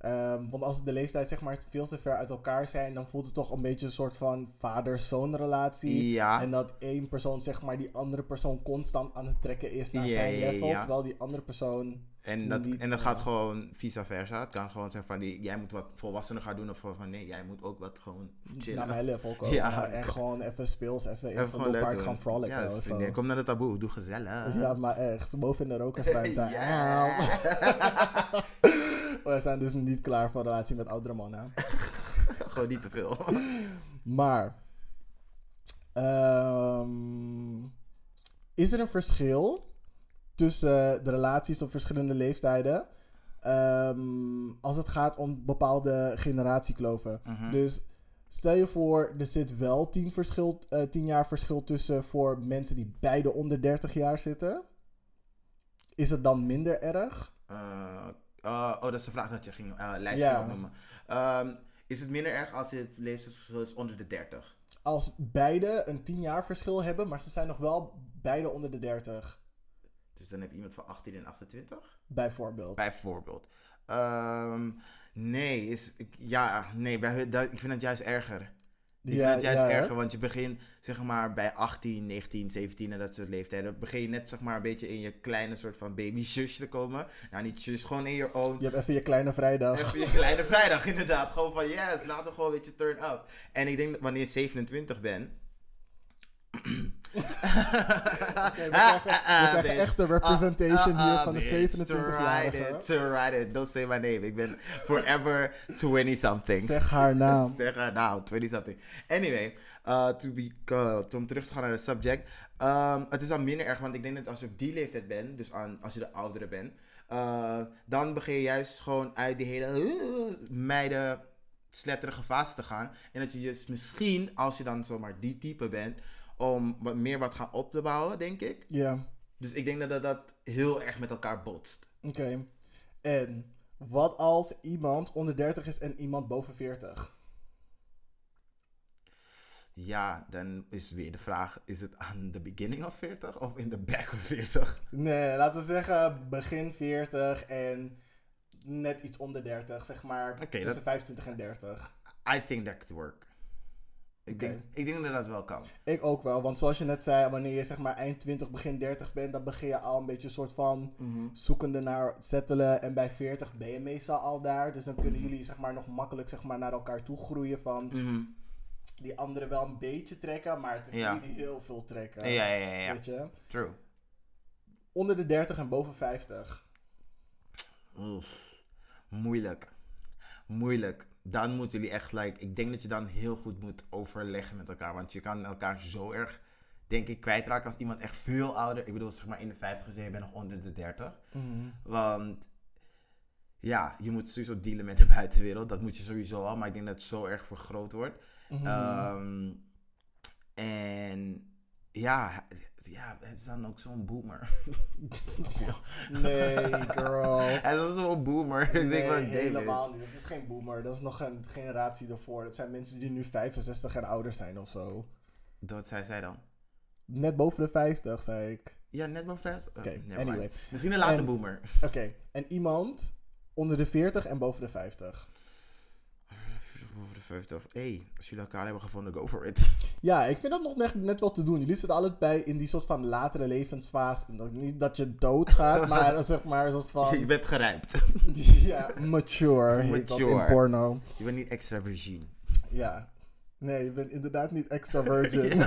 A: Ehm, want als de leeftijd zeg maar veel te ver uit elkaar zijn, dan voelt het toch een beetje een soort van vader-zoon relatie.
B: Ja.
A: En dat één persoon zeg maar die andere persoon constant aan het trekken is naar
B: Ja,
A: zijn
B: ja,
A: level.
B: ja.
A: Terwijl die andere persoon...
B: En dat,
A: Niet-
B: en dat gaat gewoon vice versa. Het kan gewoon zijn van die, jij moet wat volwassener gaan doen of van nee, jij moet ook wat gewoon chillen.
A: naar mijn level komen.
B: Ja.
A: En gewoon even speels, even,
B: Even
A: even
B: gewoon
A: het park gaan frolicken
B: Ja, dus vriendin, kom naar de taboe, doe gezellig.
A: Ja, maar echt. Boven in de rokersruimte. We zijn dus niet klaar voor een relatie met oudere mannen.
B: gewoon niet te veel.
A: Maar, ehm, is er een verschil tussen de relaties op verschillende leeftijden ehm, als het gaat om bepaalde generatiekloven?
B: Mhm.
A: Dus stel je voor, er zit wel 10 verschil, eh, 10 jaar verschil tussen voor mensen die beide onder 30 jaar zitten. Is het dan minder erg?
B: Eh, eh, oh, dat is de vraag dat je ging, eh lijst
A: Ja.
B: ging opnoemen. Ehm, is het minder erg als het leeftijdsverschil is onder de 30?
A: Als beide een 10 jaar verschil hebben, maar ze zijn nog wel beide onder de 30,
B: Dus dan heb je iemand van 18 en 28?
A: bijvoorbeeld.
B: Bijvoorbeeld. Ehm, nee, is, ik, ja, nee bij, dat, ik vind het juist erger. Ik
A: Ja,
B: vind het juist
A: ja,
B: erger, want je begint zeg maar bij 18, 19, 17 en dat soort leeftijden. Begin je net zeg maar een beetje in je kleine soort van baby shush te komen. Nou, niet shush, gewoon in je own.
A: Je hebt even je kleine vrijdag.
B: Even je kleine vrijdag, inderdaad. Gewoon van yes, laten we gewoon een beetje turn up. En ik denk dat wanneer je 27 bent.
A: Oké, we krijgen, we krijgen echt de representation hier van de 27-jarige.
B: To write it, don't say my name. Ik ben forever 20-something.
A: Zeg haar naam.
B: Zeg haar nou, 20-something. Anyway, uh, to be, uh, om terug te gaan naar het subject. Um, het is dan minder erg, want ik denk dat als je op die leeftijd bent, dus aan, als je de oudere bent, uh, dan begin je juist gewoon uit die hele meiden sletterige fase te gaan. En dat je dus misschien, als je dan zomaar die type bent, om wat meer wat gaan op te bouwen, denk ik.
A: Ja,
B: Dus ik denk dat dat, dat heel erg met elkaar botst.
A: oké. En wat als iemand onder 30 is en iemand boven 40?
B: Ja, dan is weer de vraag: is het aan de beginning of 40 of in de back of 40?
A: Nee, laten we zeggen begin 40 en net iets onder 30. Zeg maar
B: Oké,
A: tussen
B: dat-
A: 25 en 30.
B: I think that could work. Ik, denk, ik denk dat dat wel kan.
A: Ik ook wel, want zoals je net zei, wanneer je zeg maar eind 20, begin 30 bent, dan begin je al een beetje een soort van zoekende naar settelen. En bij 40 ben je meestal al daar. Dus dan kunnen jullie zeg maar nog makkelijk zeg maar naar elkaar toe groeien van
B: Mhm.
A: die anderen wel een beetje trekken, maar het is
B: Ja.
A: niet heel veel trekken.
B: Ja, ja, ja, ja.
A: Weet je?
B: True.
A: Onder de 30 en boven 50.
B: Oef. Moeilijk. Moeilijk. Dan moeten jullie echt, like, ik denk dat je dan heel goed moet overleggen met elkaar. Want je kan elkaar zo erg, denk ik, kwijtraken als iemand echt veel ouder. Ik bedoel, zeg maar in de 50 is en je bent nog onder de 30. Want ja, je moet sowieso dealen met de buitenwereld. Dat moet je sowieso al. Maar ik denk dat het zo erg vergroot wordt. Ehm, en ja, ja, het is dan ook zo'n boomer. Snap je?
A: Nee, girl.
B: Het is zo'n boomer. ik denk
A: Nee,
B: van, David.
A: helemaal niet. Dat is geen boomer. Dat is nog een generatie ervoor. Dat zijn mensen die nu 65 en ouder zijn of zo.
B: Dat zei zij dan.
A: Net boven de 50, zei ik.
B: Ja, net maar fris.
A: Oké, anyway.
B: Misschien een late
A: En-
B: boomer.
A: Oké, en iemand onder de 40 en boven de 50.
B: Over de 50. hey, als jullie elkaar hebben gevonden, go for it.
A: Ja, ik vind dat nog net, net wel te doen. Jullie zitten allebei in die soort van latere levensfase. Niet dat je doodgaat, maar zeg maar een soort
B: Je
A: van...
B: bent gerijpt.
A: Ja, mature dat in
B: Mature.
A: porno.
B: Je bent niet extra virgin.
A: Ja. Nee, je bent inderdaad niet extra virgin.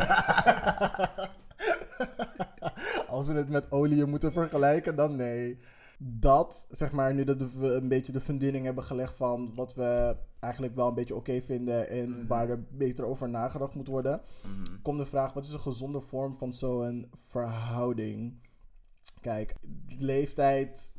A: Als we het met olie moeten vergelijken, dan nee. dat, zeg maar, nu dat we een beetje de fundering hebben gelegd van wat we eigenlijk wel een beetje oké vinden en
B: Mhm.
A: waar er beter over nagedacht moet worden,
B: Mhm.
A: komt de vraag: wat is een gezonde vorm van zo'n verhouding? Kijk, leeftijd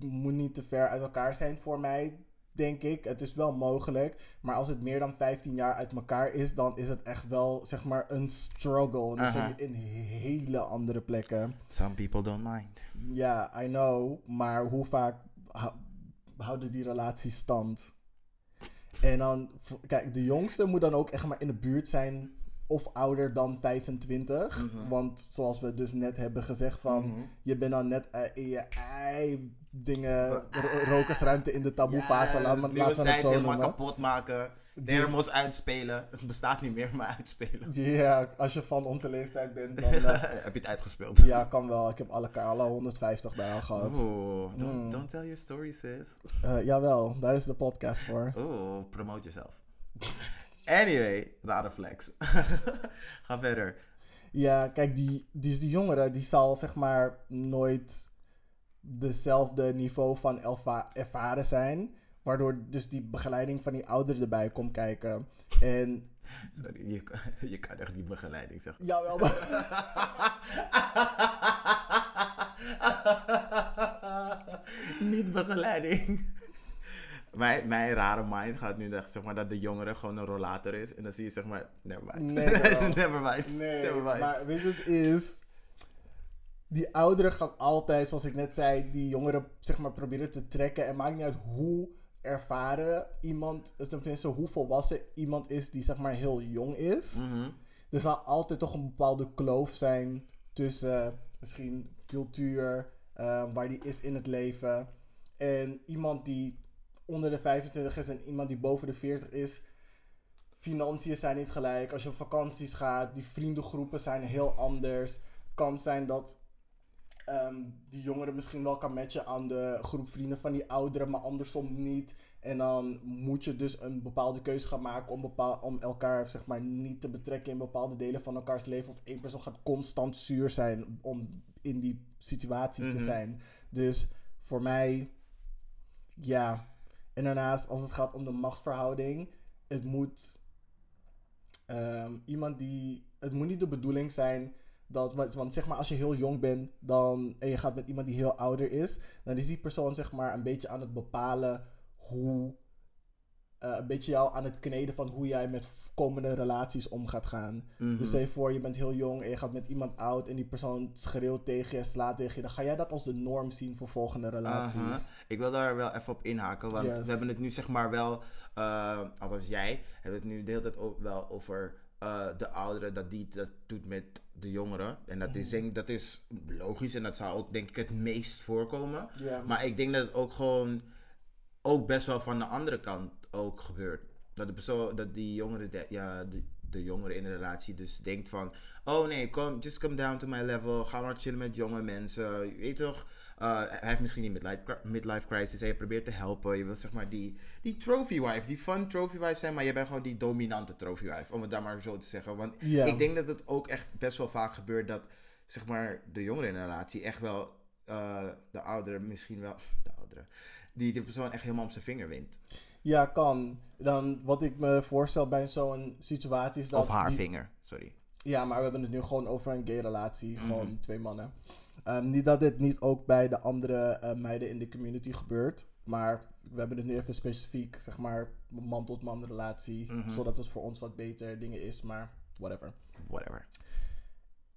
A: moet niet te ver uit elkaar zijn voor mij, denk ik. Het is wel mogelijk, maar als het meer dan 15 jaar uit elkaar is, dan is het echt wel, zeg maar, een struggle. En dan zit je in hele andere plekken.
B: Some people don't mind.
A: Ja, I know, maar hoe vaak hou- houden die relaties stand? En dan, kijk, de jongste moet dan ook echt maar in de buurt zijn of ouder dan 25.
B: Mhm.
A: Want zoals we dus net hebben gezegd van,
B: Mhm.
A: je bent dan net eh, in je ei dingen, ro- rokersruimte in de taboefase,
B: Ja,
A: laat
B: dus
A: laten we het zo
B: helemaal
A: noemen.
B: kapot maken.
A: Dus-
B: Thermos uitspelen. Het bestaat niet meer, maar uitspelen.
A: Ja, als je van onze leeftijd bent, dan eh,
B: Heb je het uitgespeeld?
A: ja, kan wel. Ik heb alle, alle 150 daar al gehad.
B: Oeh, don't,
A: Mm.
B: don't tell your story, sis.
A: Eh, jawel, daar is de podcast voor.
B: Oeh, promote jezelf. Anyway, rare flex. Ga verder.
A: Ja, kijk, die, dus die jongere die zal zeg maar nooit dezelfde niveau van ervaren zijn. Waardoor dus die begeleiding van die ouder erbij komt kijken. En
B: Sorry, je, kan- je kan echt niet begeleiding zeggen.
A: jawel,
B: niet begeleiding. Mijn, mijn rare mind gaat nu echt, zeg maar, dat de jongere gewoon een rollator is. En dan zie je, zeg maar, never mind.
A: Nee,
B: never mind.
A: nee,
B: never mind.
A: maar weet je het is? Die ouderen gaan altijd, zoals ik net zei, die jongeren zeg maar proberen te trekken. En maakt niet uit hoe ervaren iemand, dus tenminste hoe volwassen iemand is die zeg maar heel jong is.
B: Mhm.
A: er zal altijd toch een bepaalde kloof zijn tussen misschien cultuur, eh, waar die is in het leven. En iemand die onder de 25 is en iemand die boven de 40 is. Financiën zijn niet gelijk. Als je op vakanties gaat, die vriendengroepen zijn heel anders. Het kan zijn dat ehm, die jongere misschien wel kan matchen aan de groep vrienden van die ouderen, maar andersom niet. En dan moet je dus een bepaalde keuze gaan maken om, bepaal, om elkaar zeg maar, niet te betrekken in bepaalde delen van elkaars leven. Of één persoon gaat constant zuur zijn om in die situaties te
B: Mhm.
A: zijn. Dus voor mij, ja. En daarnaast, als het gaat om de machtsverhouding, het moet ehm, iemand die. Het moet niet de bedoeling zijn dat. Want, zeg maar, als je heel jong bent dan, en je gaat met iemand die heel ouder is, dan is die persoon zeg maar een beetje aan het bepalen hoe. eh, een beetje jou aan het kneden van hoe jij met komende relaties om gaat gaan.
B: Mhm.
A: Dus stel je voor, je bent heel jong en je gaat met iemand oud en die persoon schreeuwt tegen je, slaat tegen je. Dan ga jij dat als de norm zien voor volgende relaties.
B: Ik wil daar wel even op inhaken, want
A: Yes.
B: we hebben het nu zeg maar wel, eh, althans jij, hebben het nu de hele tijd ook wel over eh, de ouderen, dat die dat doet met de jongeren. En dat is, denk, dat is logisch en dat zou ook denk ik het meest voorkomen.
A: Ja.
B: Maar ik denk dat het ook gewoon, ook best wel van de andere kant ook gebeurt. Dat, de persoon, dat die jongere, de, ja, de, de jongere in de relatie dus denkt van... Oh nee, kom, just come down to my level. Ga maar chillen met jonge mensen. Je weet toch... uh, hij heeft misschien niet midlife, midlife crisis. Hij probeert te helpen. Je wil zeg maar die, die trophy wife, die fun trophy wife zijn. Maar je bent gewoon die dominante trophy wife. Om het dan maar zo te zeggen. Want ik denk dat het ook echt best wel vaak gebeurt dat zeg maar de jongere in een relatie echt wel uh, de oudere misschien wel de oudere die de persoon echt helemaal op zijn vinger wint
A: Ja, kan. Dan wat ik me voorstel bij zo'n situatie is dat.
B: of haar
A: die-
B: vinger sorry
A: Ja, maar we hebben het nu gewoon over een gay relatie.
B: Mhm.
A: Gewoon twee mannen. Ehm, niet dat dit niet ook bij de andere eh, meiden in de community gebeurt. Maar we hebben het nu even specifiek, zeg maar, man-tot-man relatie.
B: Mhm.
A: Zodat het voor ons wat beter dingen is. Maar whatever.
B: whatever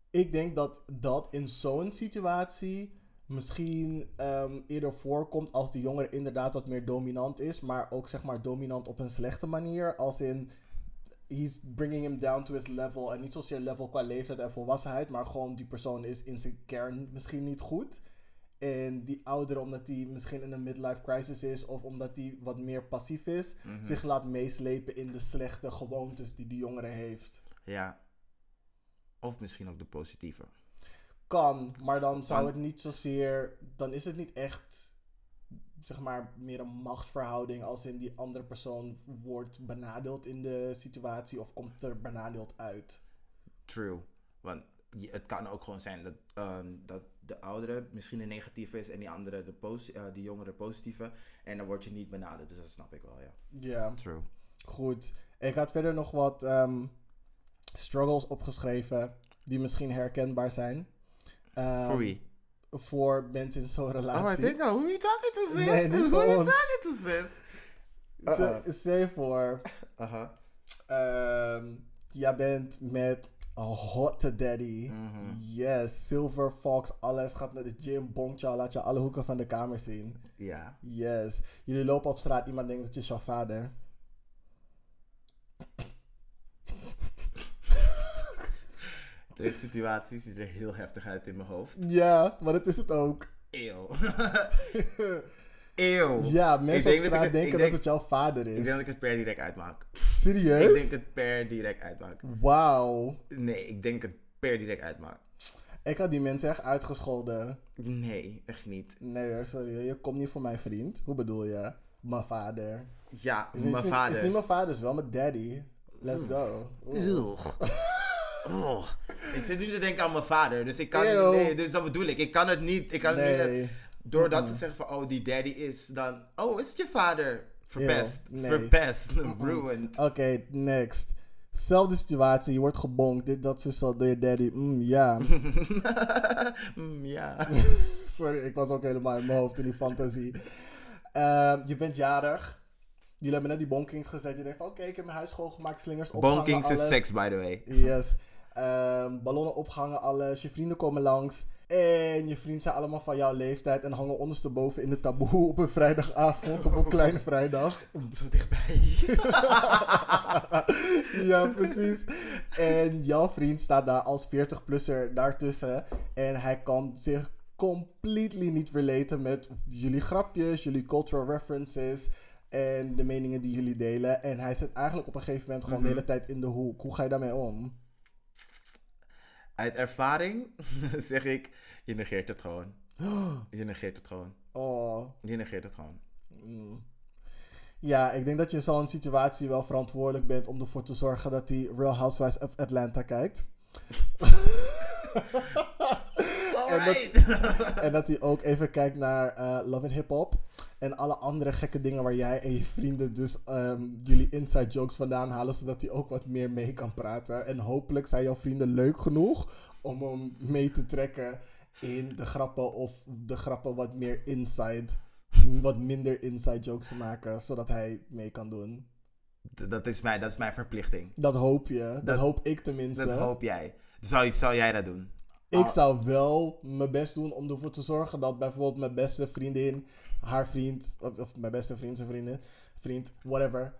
A: Ik denk dat dat in zo'n situatie misschien ehm, eerder voorkomt als de jongere inderdaad wat meer dominant is. Maar ook zeg maar dominant op een slechte manier. Als in, he's bringing him down to his level. En niet zozeer level qua leeftijd en volwassenheid. Maar gewoon die persoon is in zijn kern misschien niet goed. En die oudere, omdat die misschien in een midlife crisis is. Of omdat die wat meer passief is.
B: Mhm.
A: Zich laat meeslepen in de slechte gewoontes die de jongere heeft.
B: ja of misschien ook de positieve
A: kan, maar dan zou het niet zozeer. Dan is het niet echt. Zeg maar meer een machtsverhouding. Als in die andere persoon wordt benadeeld in de situatie. of komt er benadeeld uit.
B: true want je- het kan ook gewoon zijn dat, ehm, dat de oudere misschien de negatieve is en die andere, de, posi- eh, die jongere positieve. En dan word je niet benaderd, dus dat snap ik wel, ja.
A: Ja,
B: True.
A: goed. Ik had verder nog wat ehm, struggles opgeschreven die misschien herkenbaar zijn. Ehm,
B: Voor wie?
A: Voor mensen in zo'n
B: Oh, I
A: relatie.
B: think, oh, who you talking to, sis?
A: Nee,
B: who
A: voor
B: you talking to, sis?
A: Stel- Stel je voor,
B: Aha.
A: ehm, jij bent met een hotte daddy.
B: Mhm.
A: Yes, Silver Fox, alles. Gaat naar de gym, bonkt jou, laat je alle hoeken van de kamer zien.
B: Ja.
A: Yes. Jullie lopen op straat, iemand denkt dat je is jouw vader.
B: Deze situatie ziet er heel heftig uit in mijn hoofd.
A: Ja, maar dat is het ook.
B: Eeuw. Eeuw.
A: Ja,
B: Ik
A: mensen
B: denk
A: op straat
B: ik het-
A: denken
B: ik
A: dat
B: denk-
A: het jouw vader
B: Ik
A: is.
B: denk dat ik het per direct uitmaak.
A: Serieus?
B: Ik denk het per direct uitmaak.
A: Wauw.
B: Nee, ik denk het per direct uitmaak.
A: Ik had die mensen echt uitgescholden.
B: Nee, echt niet.
A: Nee hoor, sorry. Je komt niet voor mijn vriend. Hoe bedoel je? Mijn vader.
B: Ja,
A: Is niet,
B: mijn
A: is
B: vader.
A: niet mijn vader, is wel mijn daddy. Let's go.
B: Oh. Ik zit nu te denken aan mijn vader, dus ik kan. Nee, dus dat bedoel ik. Ik kan het niet. Ik kan het niet. Doordat ze zeggen van, oh, die daddy is dan. Oh, is het je vader? Verpest.
A: Nee.
B: Verpest. Ruined.
A: Oké, next. Zelfde situatie, je wordt gebonkt, dit, dat, zo, zo, door je daddy. Mm, ja.
B: Mm, ja.
A: Sorry, ik was ook helemaal in mijn hoofd in die fantasie. Ehm, je bent jarig. Jullie hebben net die bonkings gezet. Je denkt van, oké, ik heb mijn huis schoongemaakt, slingers opgehangen,
B: Bonkings is seks, by the way.
A: Yes. Ehm, ballonnen opgehangen, alles. Je vrienden komen langs. En je vrienden zijn allemaal van jouw leeftijd en hangen ondersteboven in de taboe op een vrijdagavond, op een kleine vrijdag.
B: Zo dichtbij.
A: ja, precies. En jouw vriend staat daar als 40-plusser daartussen. En hij kan zich completely niet relaten met jullie grapjes, jullie cultural references en de meningen die jullie delen. En hij zit eigenlijk op een gegeven moment gewoon de hele tijd in de hoek. Hoe ga je daarmee om?
B: Uit ervaring zeg ik, je negeert het gewoon. Je negeert het gewoon.
A: Oh.
B: Je negeert het gewoon.
A: mm. Ja, ik denk dat je in zo'n situatie wel verantwoordelijk bent om ervoor te zorgen dat hij Real Housewives of Atlanta kijkt.
B: Alright.
A: En dat hij ook even kijkt naar eh, Love and Hip Hop. En alle andere gekke dingen waar jij en je vrienden dus ehm, jullie inside jokes vandaan halen. Zodat hij ook wat meer mee kan praten. En hopelijk zijn jouw vrienden leuk genoeg om hem mee te trekken in de grappen. Of de grappen wat meer inside. Wat minder inside jokes te maken. Zodat hij mee kan doen.
B: Dat, is mijn, dat is mijn verplichting.
A: Dat hoop je. Dat,
B: Dat-
A: hoop ik tenminste.
B: Dat hoop jij. Zou, zou jij dat doen?
A: Ik zou wel mijn best doen om ervoor te zorgen dat bijvoorbeeld mijn beste vriendin, haar vriend, of, of mijn beste vriend, zijn vriendin, vriend, whatever,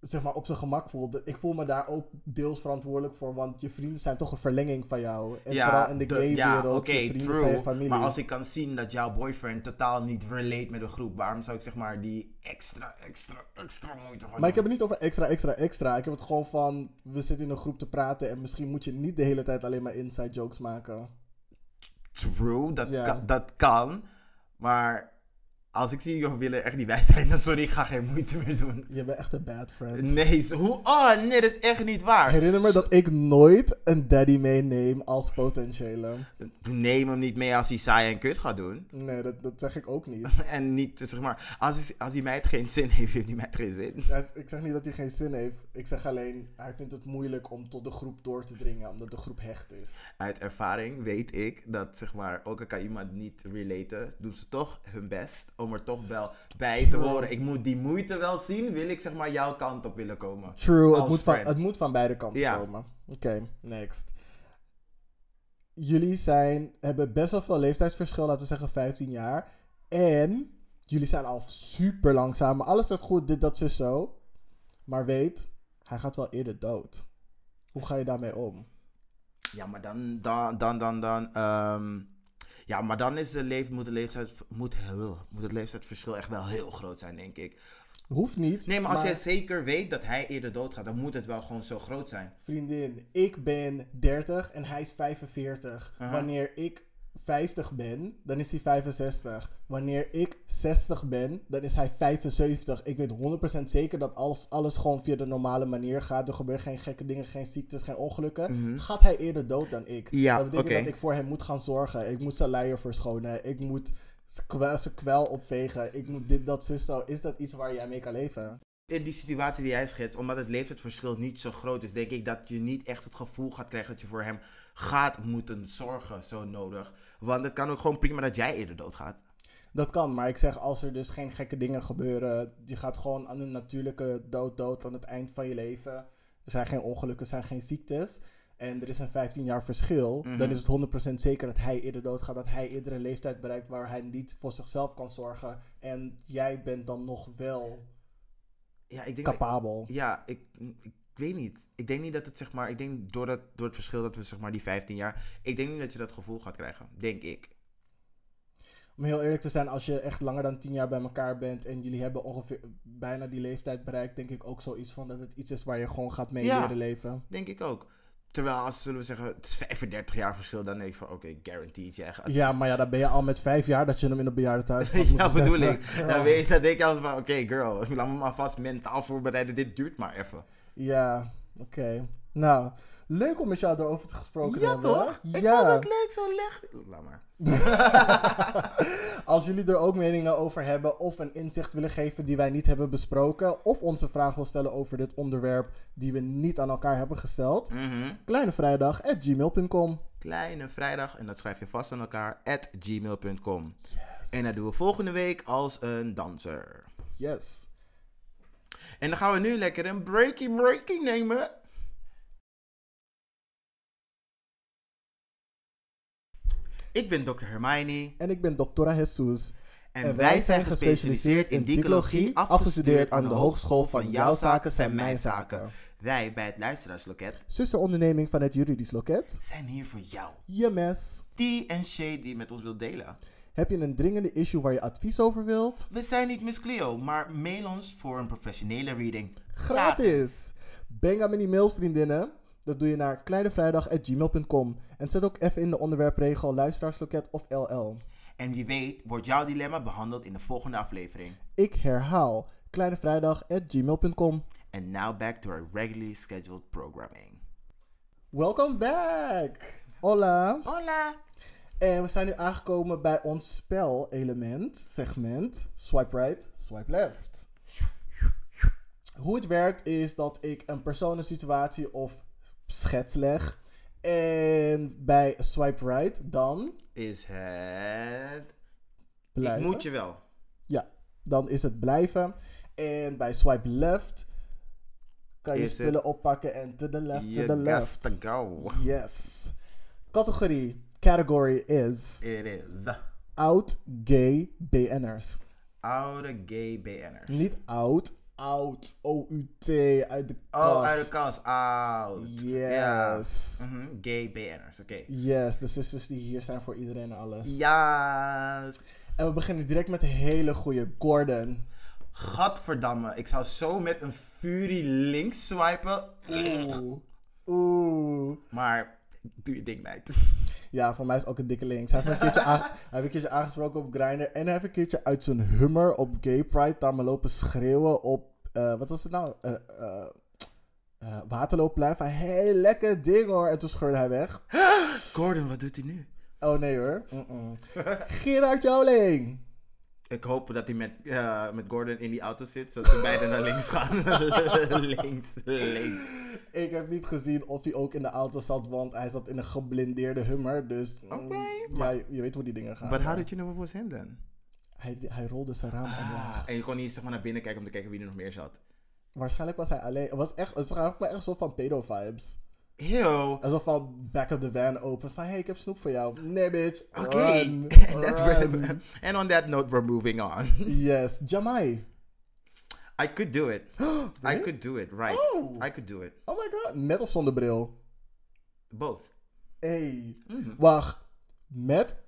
A: zeg maar op zijn gemak voelt. Ik voel me daar ook deels verantwoordelijk voor, want je vrienden zijn toch een verlenging van jou. En vooral in de
B: de-
A: gay
B: ja,
A: wereld, je vrienden
B: true.
A: zijn je familie.
B: Maar als ik kan zien dat jouw boyfriend totaal niet relate met de groep, waarom zou ik zeg maar die extra, extra, extra moeite gaan
A: Maar ik heb het niet over extra, extra, extra. Ik heb het gewoon van, we zitten in een groep te praten en misschien moet je niet de hele tijd alleen maar inside jokes maken.
B: True, dat,
A: Ja.
B: kan, dat kan. Maar als ik zie, joh, willen echt niet wij zijn, dan sorry, ik ga geen moeite meer doen.
A: Je bent echt een bad friend.
B: Nee, zo, hoe? Oh, nee, dat is echt niet waar.
A: Herinner me dat ik nooit een daddy meeneem als potentiële.
B: Neem hem niet mee als hij saai en kut gaat doen.
A: Nee, dat, dat zeg ik ook niet.
B: En niet, zeg maar, als, hij- als die meid geen zin heeft, heeft die meid geen zin.
A: Ik zeg niet dat hij geen zin heeft. Ik zeg alleen, hij vindt het moeilijk om tot de groep door te dringen, omdat de groep hecht is.
B: Uit ervaring weet ik dat, zeg maar, ook al kan iemand niet relaten, doen ze toch hun best om er toch wel bij te horen. Ik moet die moeite wel zien, wil ik, zeg maar, jouw kant op willen komen.
A: True, het moet, van, het moet van beide kanten
B: Ja.
A: komen. Oké, next. Jullie zijn, hebben best wel veel leeftijdsverschil, laten we zeggen 15 jaar. En jullie zijn al super lang samen. Alles gaat goed, dit, dat, zus, zo. Maar weet, hij gaat wel eerder dood. Hoe ga je daarmee om?
B: Ja, maar dan, dan, dan, dan, dan, ehm, ja, maar dan is de leef, moet, de leeftijd, moet, moet het leeftijdsverschil echt wel heel groot zijn, denk ik.
A: Hoeft niet.
B: Nee, maar als jij zeker weet dat hij eerder doodgaat, dan moet het wel gewoon zo groot zijn.
A: Vriendin, ik ben 30 en hij is 45.
B: Aha.
A: Wanneer ik 50 ben, dan is hij 65. Wanneer ik 60 ben, dan is hij 75. Ik weet 100% zeker dat alles, alles gewoon via de normale manier gaat. Er gebeuren geen gekke dingen, geen ziektes, geen ongelukken. Gaat hij eerder dood dan ik?
B: Ja,
A: dat betekent dat ik voor hem moet gaan zorgen. Ik moet zijn luier verschonen. Ik moet zijn kwel opvegen. Ik moet dit, dat, zus, zo. Is dat iets waar jij mee kan leven?
B: In die situatie die jij schetst, omdat het leeftijdsverschil niet zo groot is, denk ik dat je niet echt het gevoel gaat krijgen dat je voor hem gaat moeten zorgen, zo nodig. Want het kan ook gewoon prima dat jij eerder doodgaat.
A: Dat kan, maar ik zeg als er dus geen gekke dingen gebeuren, je gaat gewoon aan een natuurlijke dood dood aan het eind van je leven. Er zijn geen ongelukken, er zijn geen ziektes. En er is een 15 jaar verschil. Dan is het 100% zeker dat hij eerder doodgaat. Dat hij eerder een leeftijd bereikt waar hij niet voor zichzelf kan zorgen. En jij bent dan nog wel
B: Ja, ik denk
A: capabel.
B: Ja, ik, ik weet niet. Ik denk niet dat het zeg maar. Ik denk door, dat, door het verschil dat we zeg maar die 15 jaar. Ik denk niet dat je dat gevoel gaat krijgen. Denk ik.
A: Om heel eerlijk te zijn, als je echt langer dan 10 jaar bij elkaar bent en jullie hebben ongeveer bijna die leeftijd bereikt, denk ik ook zoiets van dat het iets is waar je gewoon gaat mee
B: Ja.
A: leren leven.
B: Denk ik ook. Terwijl als zullen we zeggen, het is 35 jaar verschil, dan denk ik van oké, guaranteed je gaat.
A: Ja, maar ja, dan ben je al met vijf jaar dat je hem in een bejaardentehuis had
B: Ja, bedoel
A: zetten.
B: ik. Dan, weet, dan denk je altijd van oké, girl, laat me maar vast mentaal voorbereiden. Dit duurt maar even.
A: Ja, oké. Nou, leuk om met jou erover te gesproken te
B: Ja,
A: hebben.
B: toch? Ik
A: Ja.
B: vond het leuk, zo leg. Laat maar.
A: Als jullie er ook meningen over hebben of een inzicht willen geven die wij niet hebben besproken, of onze vraag wil stellen over dit onderwerp die we niet aan elkaar hebben gesteld,
B: Mhm.
A: kleinevrijdag.gmail.com.
B: Kleine vrijdag, en dat schrijf je vast aan elkaar, at gmail.com. En dat doen we volgende week als een danser.
A: Yes.
B: En dan gaan we nu lekker een breaky breaking nemen. Ik ben Dr. Hermione
A: En ik ben Doctora Jesus.
B: en, wij zijn gespecialiseerd in dicologie, afgestudeerd aan de Hogeschool van Jouw Zaken zijn Mijn Zaken. Wij bij het Luisteraarsloket
A: Zusteronderneming van het Juridisch Loket.
B: zijn hier voor jou.
A: Je mes.
B: Die en shade die met ons wilt delen.
A: Heb je een dringende issue waar je advies over wilt?
B: We zijn niet Miss Cleo, maar mail ons voor een professionele reading.
A: Gratis! Bang aan mijn e-mails, vriendinnen. Dat doe je naar kleinevrijdag.gmail.com. En zet ook even in de onderwerpregel luisteraarsloket of LL.
B: En wie weet wordt jouw dilemma behandeld in de volgende aflevering.
A: Ik herhaal kleinevrijdag.gmail.com.
B: And now back to our regularly scheduled programming.
A: Welcome back! Hola!
B: Hola!
A: En we zijn nu aangekomen bij ons spelelement, segment. Swipe right, swipe left. Hoe het werkt is dat ik een persoon, een situatie of schets leg. En bij swipe right dan
B: Is het...
A: blijven.
B: Ik moet je wel.
A: Ja, dan is het blijven. En bij swipe left kan je
B: Is
A: spullen oppakken en to the left, to
B: You
A: the
B: got
A: left.
B: to go.
A: Yes. Categorie, category is
B: It is.
A: oud gay BN'ers.
B: Oude gay BN'ers.
A: Niet oud, oud, O-U-T, uit de kast.
B: Oh, uit de kast. Oud. Ja.
A: Yes.
B: Mhm, Gay BN'ers, oké.
A: Yes, de zusters die hier zijn voor iedereen en alles.
B: Ja.
A: En we beginnen direct met een hele goede Gordon.
B: Gadverdamme. Ik zou zo met een Fury links swipen.
A: Oeh. Oeh.
B: Maar doe je ding, meid.
A: Ja, voor mij is ook een dikke links. Hij heeft een hij heeft een keertje aangesproken op Grindr. En hij heeft een keertje uit zijn hummer op Gay Pride daar maar lopen schreeuwen op... eh, wat was het nou? Eh eh eh, Waterloopplein. Van, hey, lekker ding hoor. En toen scheurde hij weg.
B: Gordon, wat doet hij nu?
A: Oh nee hoor. Mm-mm. Gerard Joling.
B: Ik hoop dat hij met, eh, met Gordon in die auto zit, zodat ze beiden naar links gaan. links, links.
A: Ik heb niet gezien of hij ook in de auto zat, want hij zat in een geblindeerde hummer. Dus mm, ja, je, je weet hoe die dingen gaan.
B: But how did you know it was him then?
A: Hij, hij rolde zijn raam omlaag.
B: En je kon niet zeg maar, naar binnen kijken om te kijken wie er nog meer zat.
A: Waarschijnlijk was hij alleen. Het was echt, het zag echt soort van pedo-vibes.
B: Ew.
A: Alsof van back of the van open. Van hey, ik heb snoep voor jou. Nee, bitch.
B: Oké.
A: Run. Run.
B: And on that note, we're moving on.
A: yes. Jamai.
B: I could do it. I could do it, right.
A: Oh.
B: I could do it.
A: Oh my god. Met of zonder bril?
B: Both.
A: Hey.
B: Mhm.
A: Wacht. Met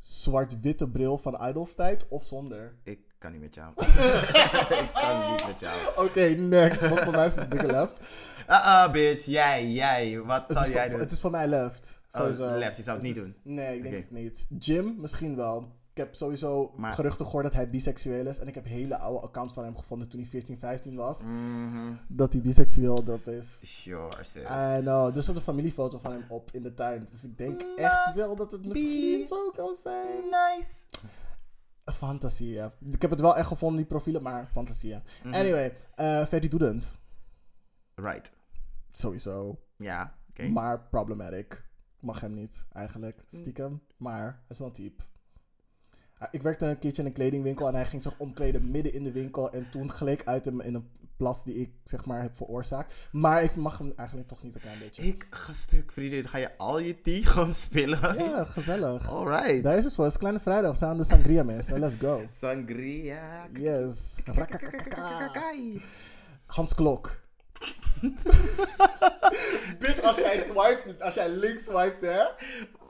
A: zwart-witte bril van Idols tijd of zonder?
B: Ik kan niet met jou. ik kan niet met jou.
A: Oké, next. Want voor mij is het dikke left.
B: Uh-uh, bitch. Jij, jij. Wat
A: Het
B: zal
A: is,
B: jij
A: voor,
B: doen?
A: het is voor mij left. Sowieso.
B: left, je zou het niet doen.
A: Nee, ik denk het niet. Jim misschien wel. Ik heb sowieso
B: Maar-
A: geruchten gehoord dat hij biseksueel is. En ik heb hele oude accounts van hem gevonden toen hij 14, 15 was.
B: Mhm.
A: Dat hij biseksueel erop is.
B: Sure, sis.
A: I know. Er stond een familiefoto van hem op in de tuin. Dus ik denk echt wel dat het misschien zo kan zijn.
B: Nice.
A: Fantasie, ja. Ik heb het wel echt gevonden, die profielen, maar fantasie, ja.
B: Mhm.
A: Anyway, Ferdy Doedens.
B: Right.
A: Sowieso.
B: Ja, oké.
A: Maar problematic. Mag hem niet, eigenlijk. Stiekem. Maar hij is wel een type. Ik werkte een keertje in een kledingwinkel en hij ging zich omkleden midden in de winkel. En toen gleek uit hem in een plas die ik, zeg maar, heb veroorzaakt. Maar ik mag hem eigenlijk toch niet een klein beetje.
B: Ik ga stuk, vriendin. Ga je al je tea gewoon spillen?
A: Ja, gezellig.
B: Alright.
A: Daar is het voor. Het is Kleine Vrijdag. We zijn aan de sangria, mensen. Let's go.
B: Sangria.
A: Yes. Hans Klok. bitch, als jij swipet, als jij links swipet, hè?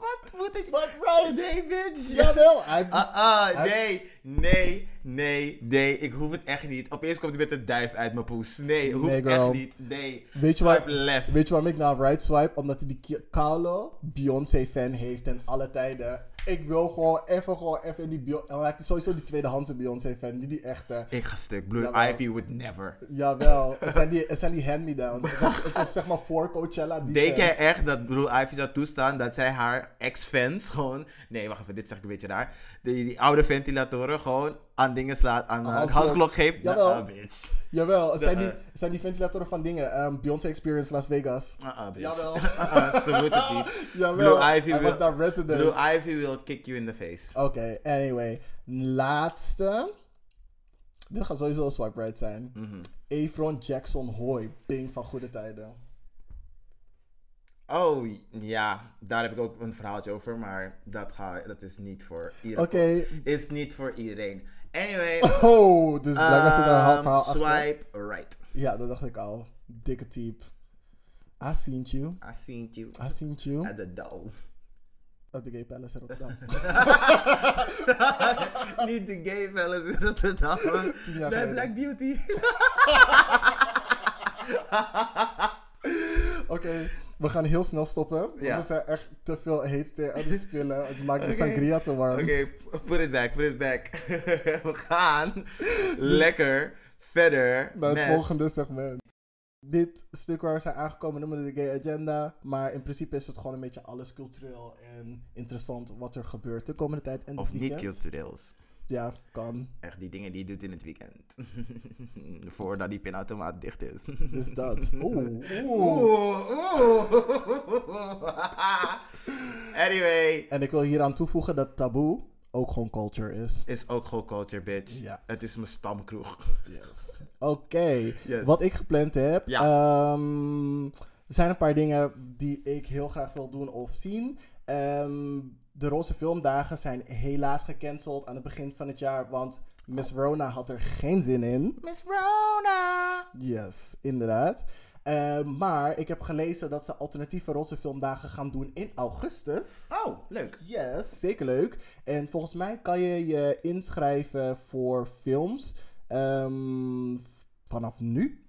B: Wat moet ik...
A: Swipe right.
B: Nee, bitch.
A: Jawel.
B: Ah, ah, nee, nee, nee, nee. Ik hoef het echt niet. Opeens komt hij met een duif uit mijn poes. Nee,
A: Nee, girl.
B: echt niet. Nee.
A: Weet je,
B: Swipe
A: waar,
B: left.
A: weet je waarom ik nou right swipe? Omdat hij die koude Beyoncé-fan heeft ten alle tijden. Ik wil gewoon even, gewoon even in die Beyoncé... En hij heeft sowieso die tweedehandse Beyoncé-fan, niet die echte.
B: Ik ga stuk. Blue
A: Jawel.
B: Ivy would never.
A: Jawel, het zijn die, het zijn die hand-me-downs. Het was, het was zeg maar voor Coachella. Die
B: Denk jij echt dat Blue Ivy zou toestaan dat zij haar ex-fans gewoon... Nee, wacht even, dit zeg ik een beetje raar. Die, die oude ventilatoren gewoon aan dingen slaat, aan uh,
A: halsklok
B: geeft?
A: Jawel.
B: Nou, bitch.
A: Jawel, het zijn, die,
B: eh,
A: zijn die ventilatoren van dingen. Ehm, Beyoncé Experience Las Vegas.
B: Uh-uh, bitch.
A: Jawel.
B: Uh-uh, ze moet het niet.
A: Jawel,
B: Blue Ivy
A: hij
B: wil-
A: was daar resident.
B: Blue Ivy will kick you in the face.
A: Oké, anyway. Laatste. Dit gaat sowieso een swipe right zijn.
B: Mhm.
A: Efron Jackson Hoy, Ping van Goede Tijden.
B: Oh, ja. Daar heb ik ook een verhaaltje over, maar dat, ga, dat is niet voor iedereen.
A: Oké.
B: Is niet voor iedereen. Anyway.
A: Oh, dus blijkbaar zit er een half
B: um,
A: verhaal achter.
B: Swipe right.
A: Ja, dat dacht ik al. Dikke type. I seen you.
B: I seen you
A: I seen you.
B: at the door.
A: At the Gay Palace in Rotterdam.
B: Niet de gay fellas in Rotterdam. Nee. Black Beauty.
A: Oké, we gaan heel snel stoppen.
B: Ja.
A: we zijn echt te veel hate thee aan het spillen. Het maakt de sangria te warm.
B: Oké, put it back, put it back. We gaan lekker verder
A: Naar het
B: met...
A: volgende segment. Dit stuk waar we zijn aangekomen noemen we de Gay Agenda. Maar in principe is het gewoon een beetje alles cultureel en interessant wat er gebeurt de komende tijd en
B: Of niet cultureels.
A: Ja, kan.
B: Echt die dingen die je doet in het weekend. Voordat die pinautomaat dicht is.
A: Dus dat. Oeh, oeh.
B: Oeh, anyway,
A: En ik wil hieraan toevoegen dat taboe ook gewoon culture is.
B: is ook gewoon culture, bitch.
A: Ja.
B: Het is mijn stamkroeg.
A: Yes. Oké,
B: Yes.
A: wat ik gepland heb.
B: Ja.
A: ehm, er zijn een paar dingen die ik heel graag wil doen of zien. Ehm, de Roze Filmdagen zijn helaas gecanceld aan het begin van het jaar, want Miss Rona had er geen zin in.
B: Miss Rona.
A: Yes, inderdaad. Ehm, maar ik heb gelezen dat ze alternatieve Roze Filmdagen gaan doen in augustus.
B: Oh, leuk.
A: Yes, zeker leuk. En volgens mij kan je je inschrijven voor films ehm, vanaf nu.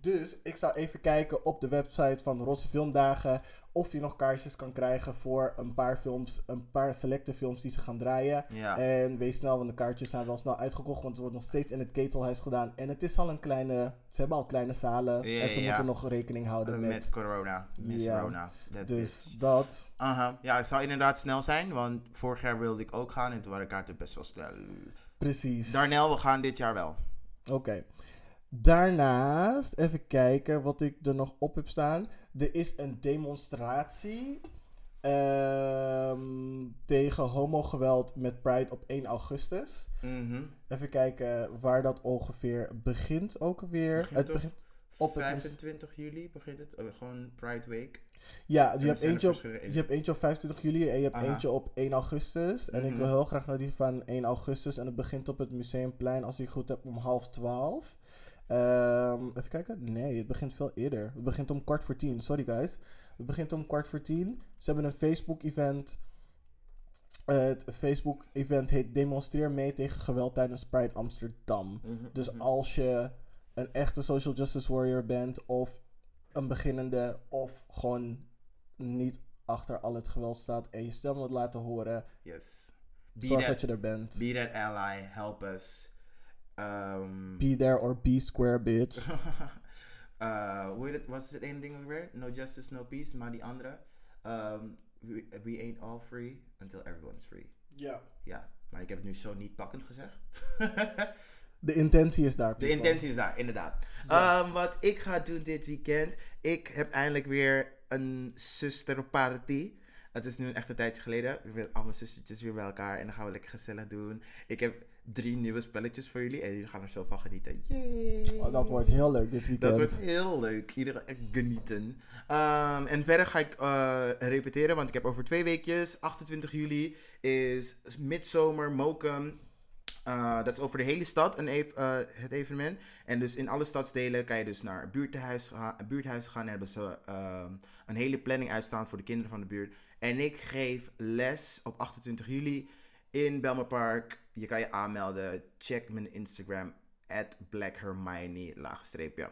A: Dus ik zou even kijken op de website van Rosse Filmdagen of je nog kaartjes kan krijgen voor een paar films, een paar selecte films die ze gaan draaien.
B: Ja.
A: En wees snel, want de kaartjes zijn wel snel uitgekocht, want het wordt nog steeds in het ketelhuis gedaan. En het is al een kleine, ze hebben al kleine zalen
B: Ja,
A: en ze
B: ja.
A: moeten nog rekening houden
B: Met,
A: met.
B: corona. Miss
A: Ja.
B: Rona. That
A: Dus dat.
B: Aha. Ja, het zou inderdaad snel zijn, want vorig jaar wilde ik ook gaan en toen waren kaarten best wel snel.
A: Precies.
B: Darnel, we gaan dit jaar wel.
A: Oké. Daarnaast, even kijken wat ik er nog op heb staan. Er is een demonstratie ehm, tegen homogeweld met Pride op 1 augustus.
B: Mhm.
A: Even kijken waar dat ongeveer begint ook weer.
B: Begint
A: het begint op het...
B: 25 juli begint het, oh, gewoon Pride Week.
A: Ja, je hebt, eentje op, je hebt eentje op 25 juli en je hebt
B: Aha.
A: eentje op 1 augustus. En ik
B: Mhm.
A: wil heel graag naar die van 1 augustus. En het begint op het Museumplein, als ik goed heb, om half 12. Ehm, even kijken. Nee, het begint veel eerder. Het begint om kwart voor tien. Sorry guys. Het begint om kwart voor tien. Ze hebben een Facebook-event. Het Facebook-event heet Demonstreer mee tegen geweld tijdens Pride Amsterdam.
B: Mhm,
A: Dus
B: mhm.
A: als je een echte social justice warrior bent, of een beginnende, of gewoon niet achter al het geweld staat en je stem wilt laten horen,
B: Yes. Be
A: zorg
B: that,
A: dat je er bent.
B: be that ally. Help us. Um,
A: Be there or be square, bitch.
B: uh, het? Wat is het ene ding ook weer? No justice, no peace. Maar die andere. Um, we, we ain't all free until everyone's free.
A: Ja.
B: Ja, maar ik heb het nu zo niet pakkend gezegd.
A: De intentie is daar.
B: De intentie is daar, inderdaad. Ehm, wat ik ga doen dit weekend. Ik heb eindelijk weer een zusterparty. Het is nu een echte tijdje geleden. We willen al mijn zustertjes weer bij elkaar. En dan gaan we lekker gezellig doen. Ik heb drie nieuwe spelletjes voor jullie. En jullie gaan er zo van genieten. Yay!
A: Oh, dat wordt heel leuk dit weekend.
B: Dat wordt heel leuk. Iedereen echt genieten. Ehm, en verder ga ik eh, repeteren, want ik heb over twee weekjes, 28 juli, is Midzomer Mokum. Eh, dat is over de hele stad een ev- eh, het evenement. En dus in alle stadsdelen kan je dus naar buurthuis, buurthuis gaan. En hebben ze ehm, een hele planning uitstaan voor de kinderen van de buurt. En ik geef les op 28 juli in Belmer Park. Je kan je aanmelden. Check mijn Instagram. At Black Hermione, laagstreepje.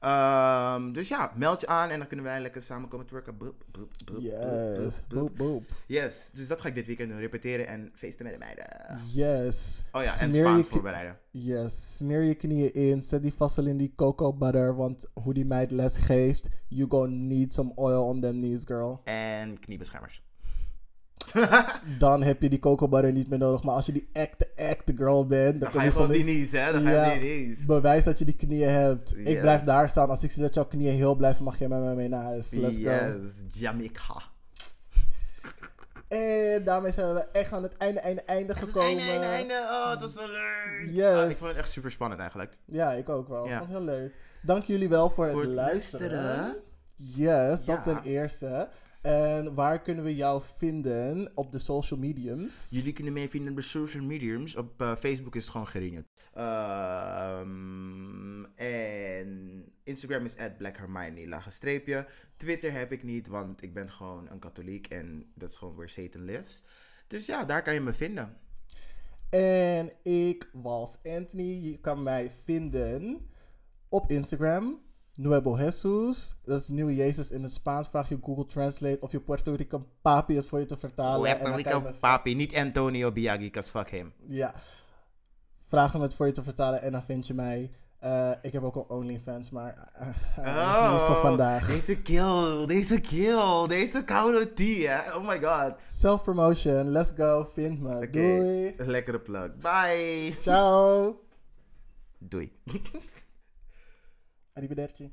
B: Ehm, dus ja, meld je aan en dan kunnen wij lekker samen komen te werken. Boop, boop, boop,
A: Yes.
B: boop, boop. Yes, dus dat ga ik dit weekend doen. Repeteren en feesten met de meiden.
A: Yes.
B: Oh ja, en
A: Smeer
B: Spaans voorbereiden.
A: Yes. Smeer je knieën in. Zet die vassel in die cocoa butter. Want hoe die meid les geeft, you gonna need some oil on them knees, girl.
B: En kniebeschermers.
A: Dan heb je die cocoa butter niet meer nodig. Maar als je die echte, echte girl bent,
B: Dan
A: kun
B: ga je gewoon die knees, hè? Dan ga je die knees.
A: Bewijs dat je die knieën hebt. Ik
B: Yes.
A: blijf daar staan. Als ik zie dat jouw knieën heel blijven, mag je met me mee naar huis. Let's go.
B: Yes, Jamaica.
A: En daarmee zijn we echt aan het einde, einde, einde gekomen.
B: Einde, einde, einde. Oh, het was zo leuk.
A: Yes.
B: Ah, ik vond het echt super spannend eigenlijk.
A: Ja, ik ook wel.
B: Ja.
A: Vond het heel leuk. Dank jullie wel voor,
B: Voor
A: het
B: het
A: luisteren.
B: luisteren.
A: Yes, dat
B: Ja.
A: ten eerste. En waar kunnen we jou vinden op de social mediums?
B: Jullie kunnen mij vinden op social mediums. Op eh, Facebook is het gewoon Geringet. Ehm, en Instagram is at Black Hermione, lage streepje. Twitter heb ik niet, want ik ben gewoon een katholiek en dat is gewoon where Satan lives. Dus ja, daar kan je me vinden.
A: En ik was Anthony. Je kan mij vinden op Instagram. Nuevo Jesus. Dat is Nieuwe Jezus in het Spaans. Vraag je Google Translate of je Puerto Rican papi het voor je te vertalen. En
B: Puerto
A: me-
B: papi, niet Antonio Biaggi, cause fuck him.
A: Ja. Vraag hem het voor je te vertalen en dan vind je mij. Eh, ik heb ook al OnlyFans, maar eh, eh, dat is niet voor vandaag.
B: Oh, deze kill, deze kill, deze koude tea, hè? Oh my god.
A: Self-promotion, let's go, vind me.
B: Oké,
A: Doei.
B: lekkere plug. Bye.
A: Ciao.
B: Doei.
A: Arrivederci.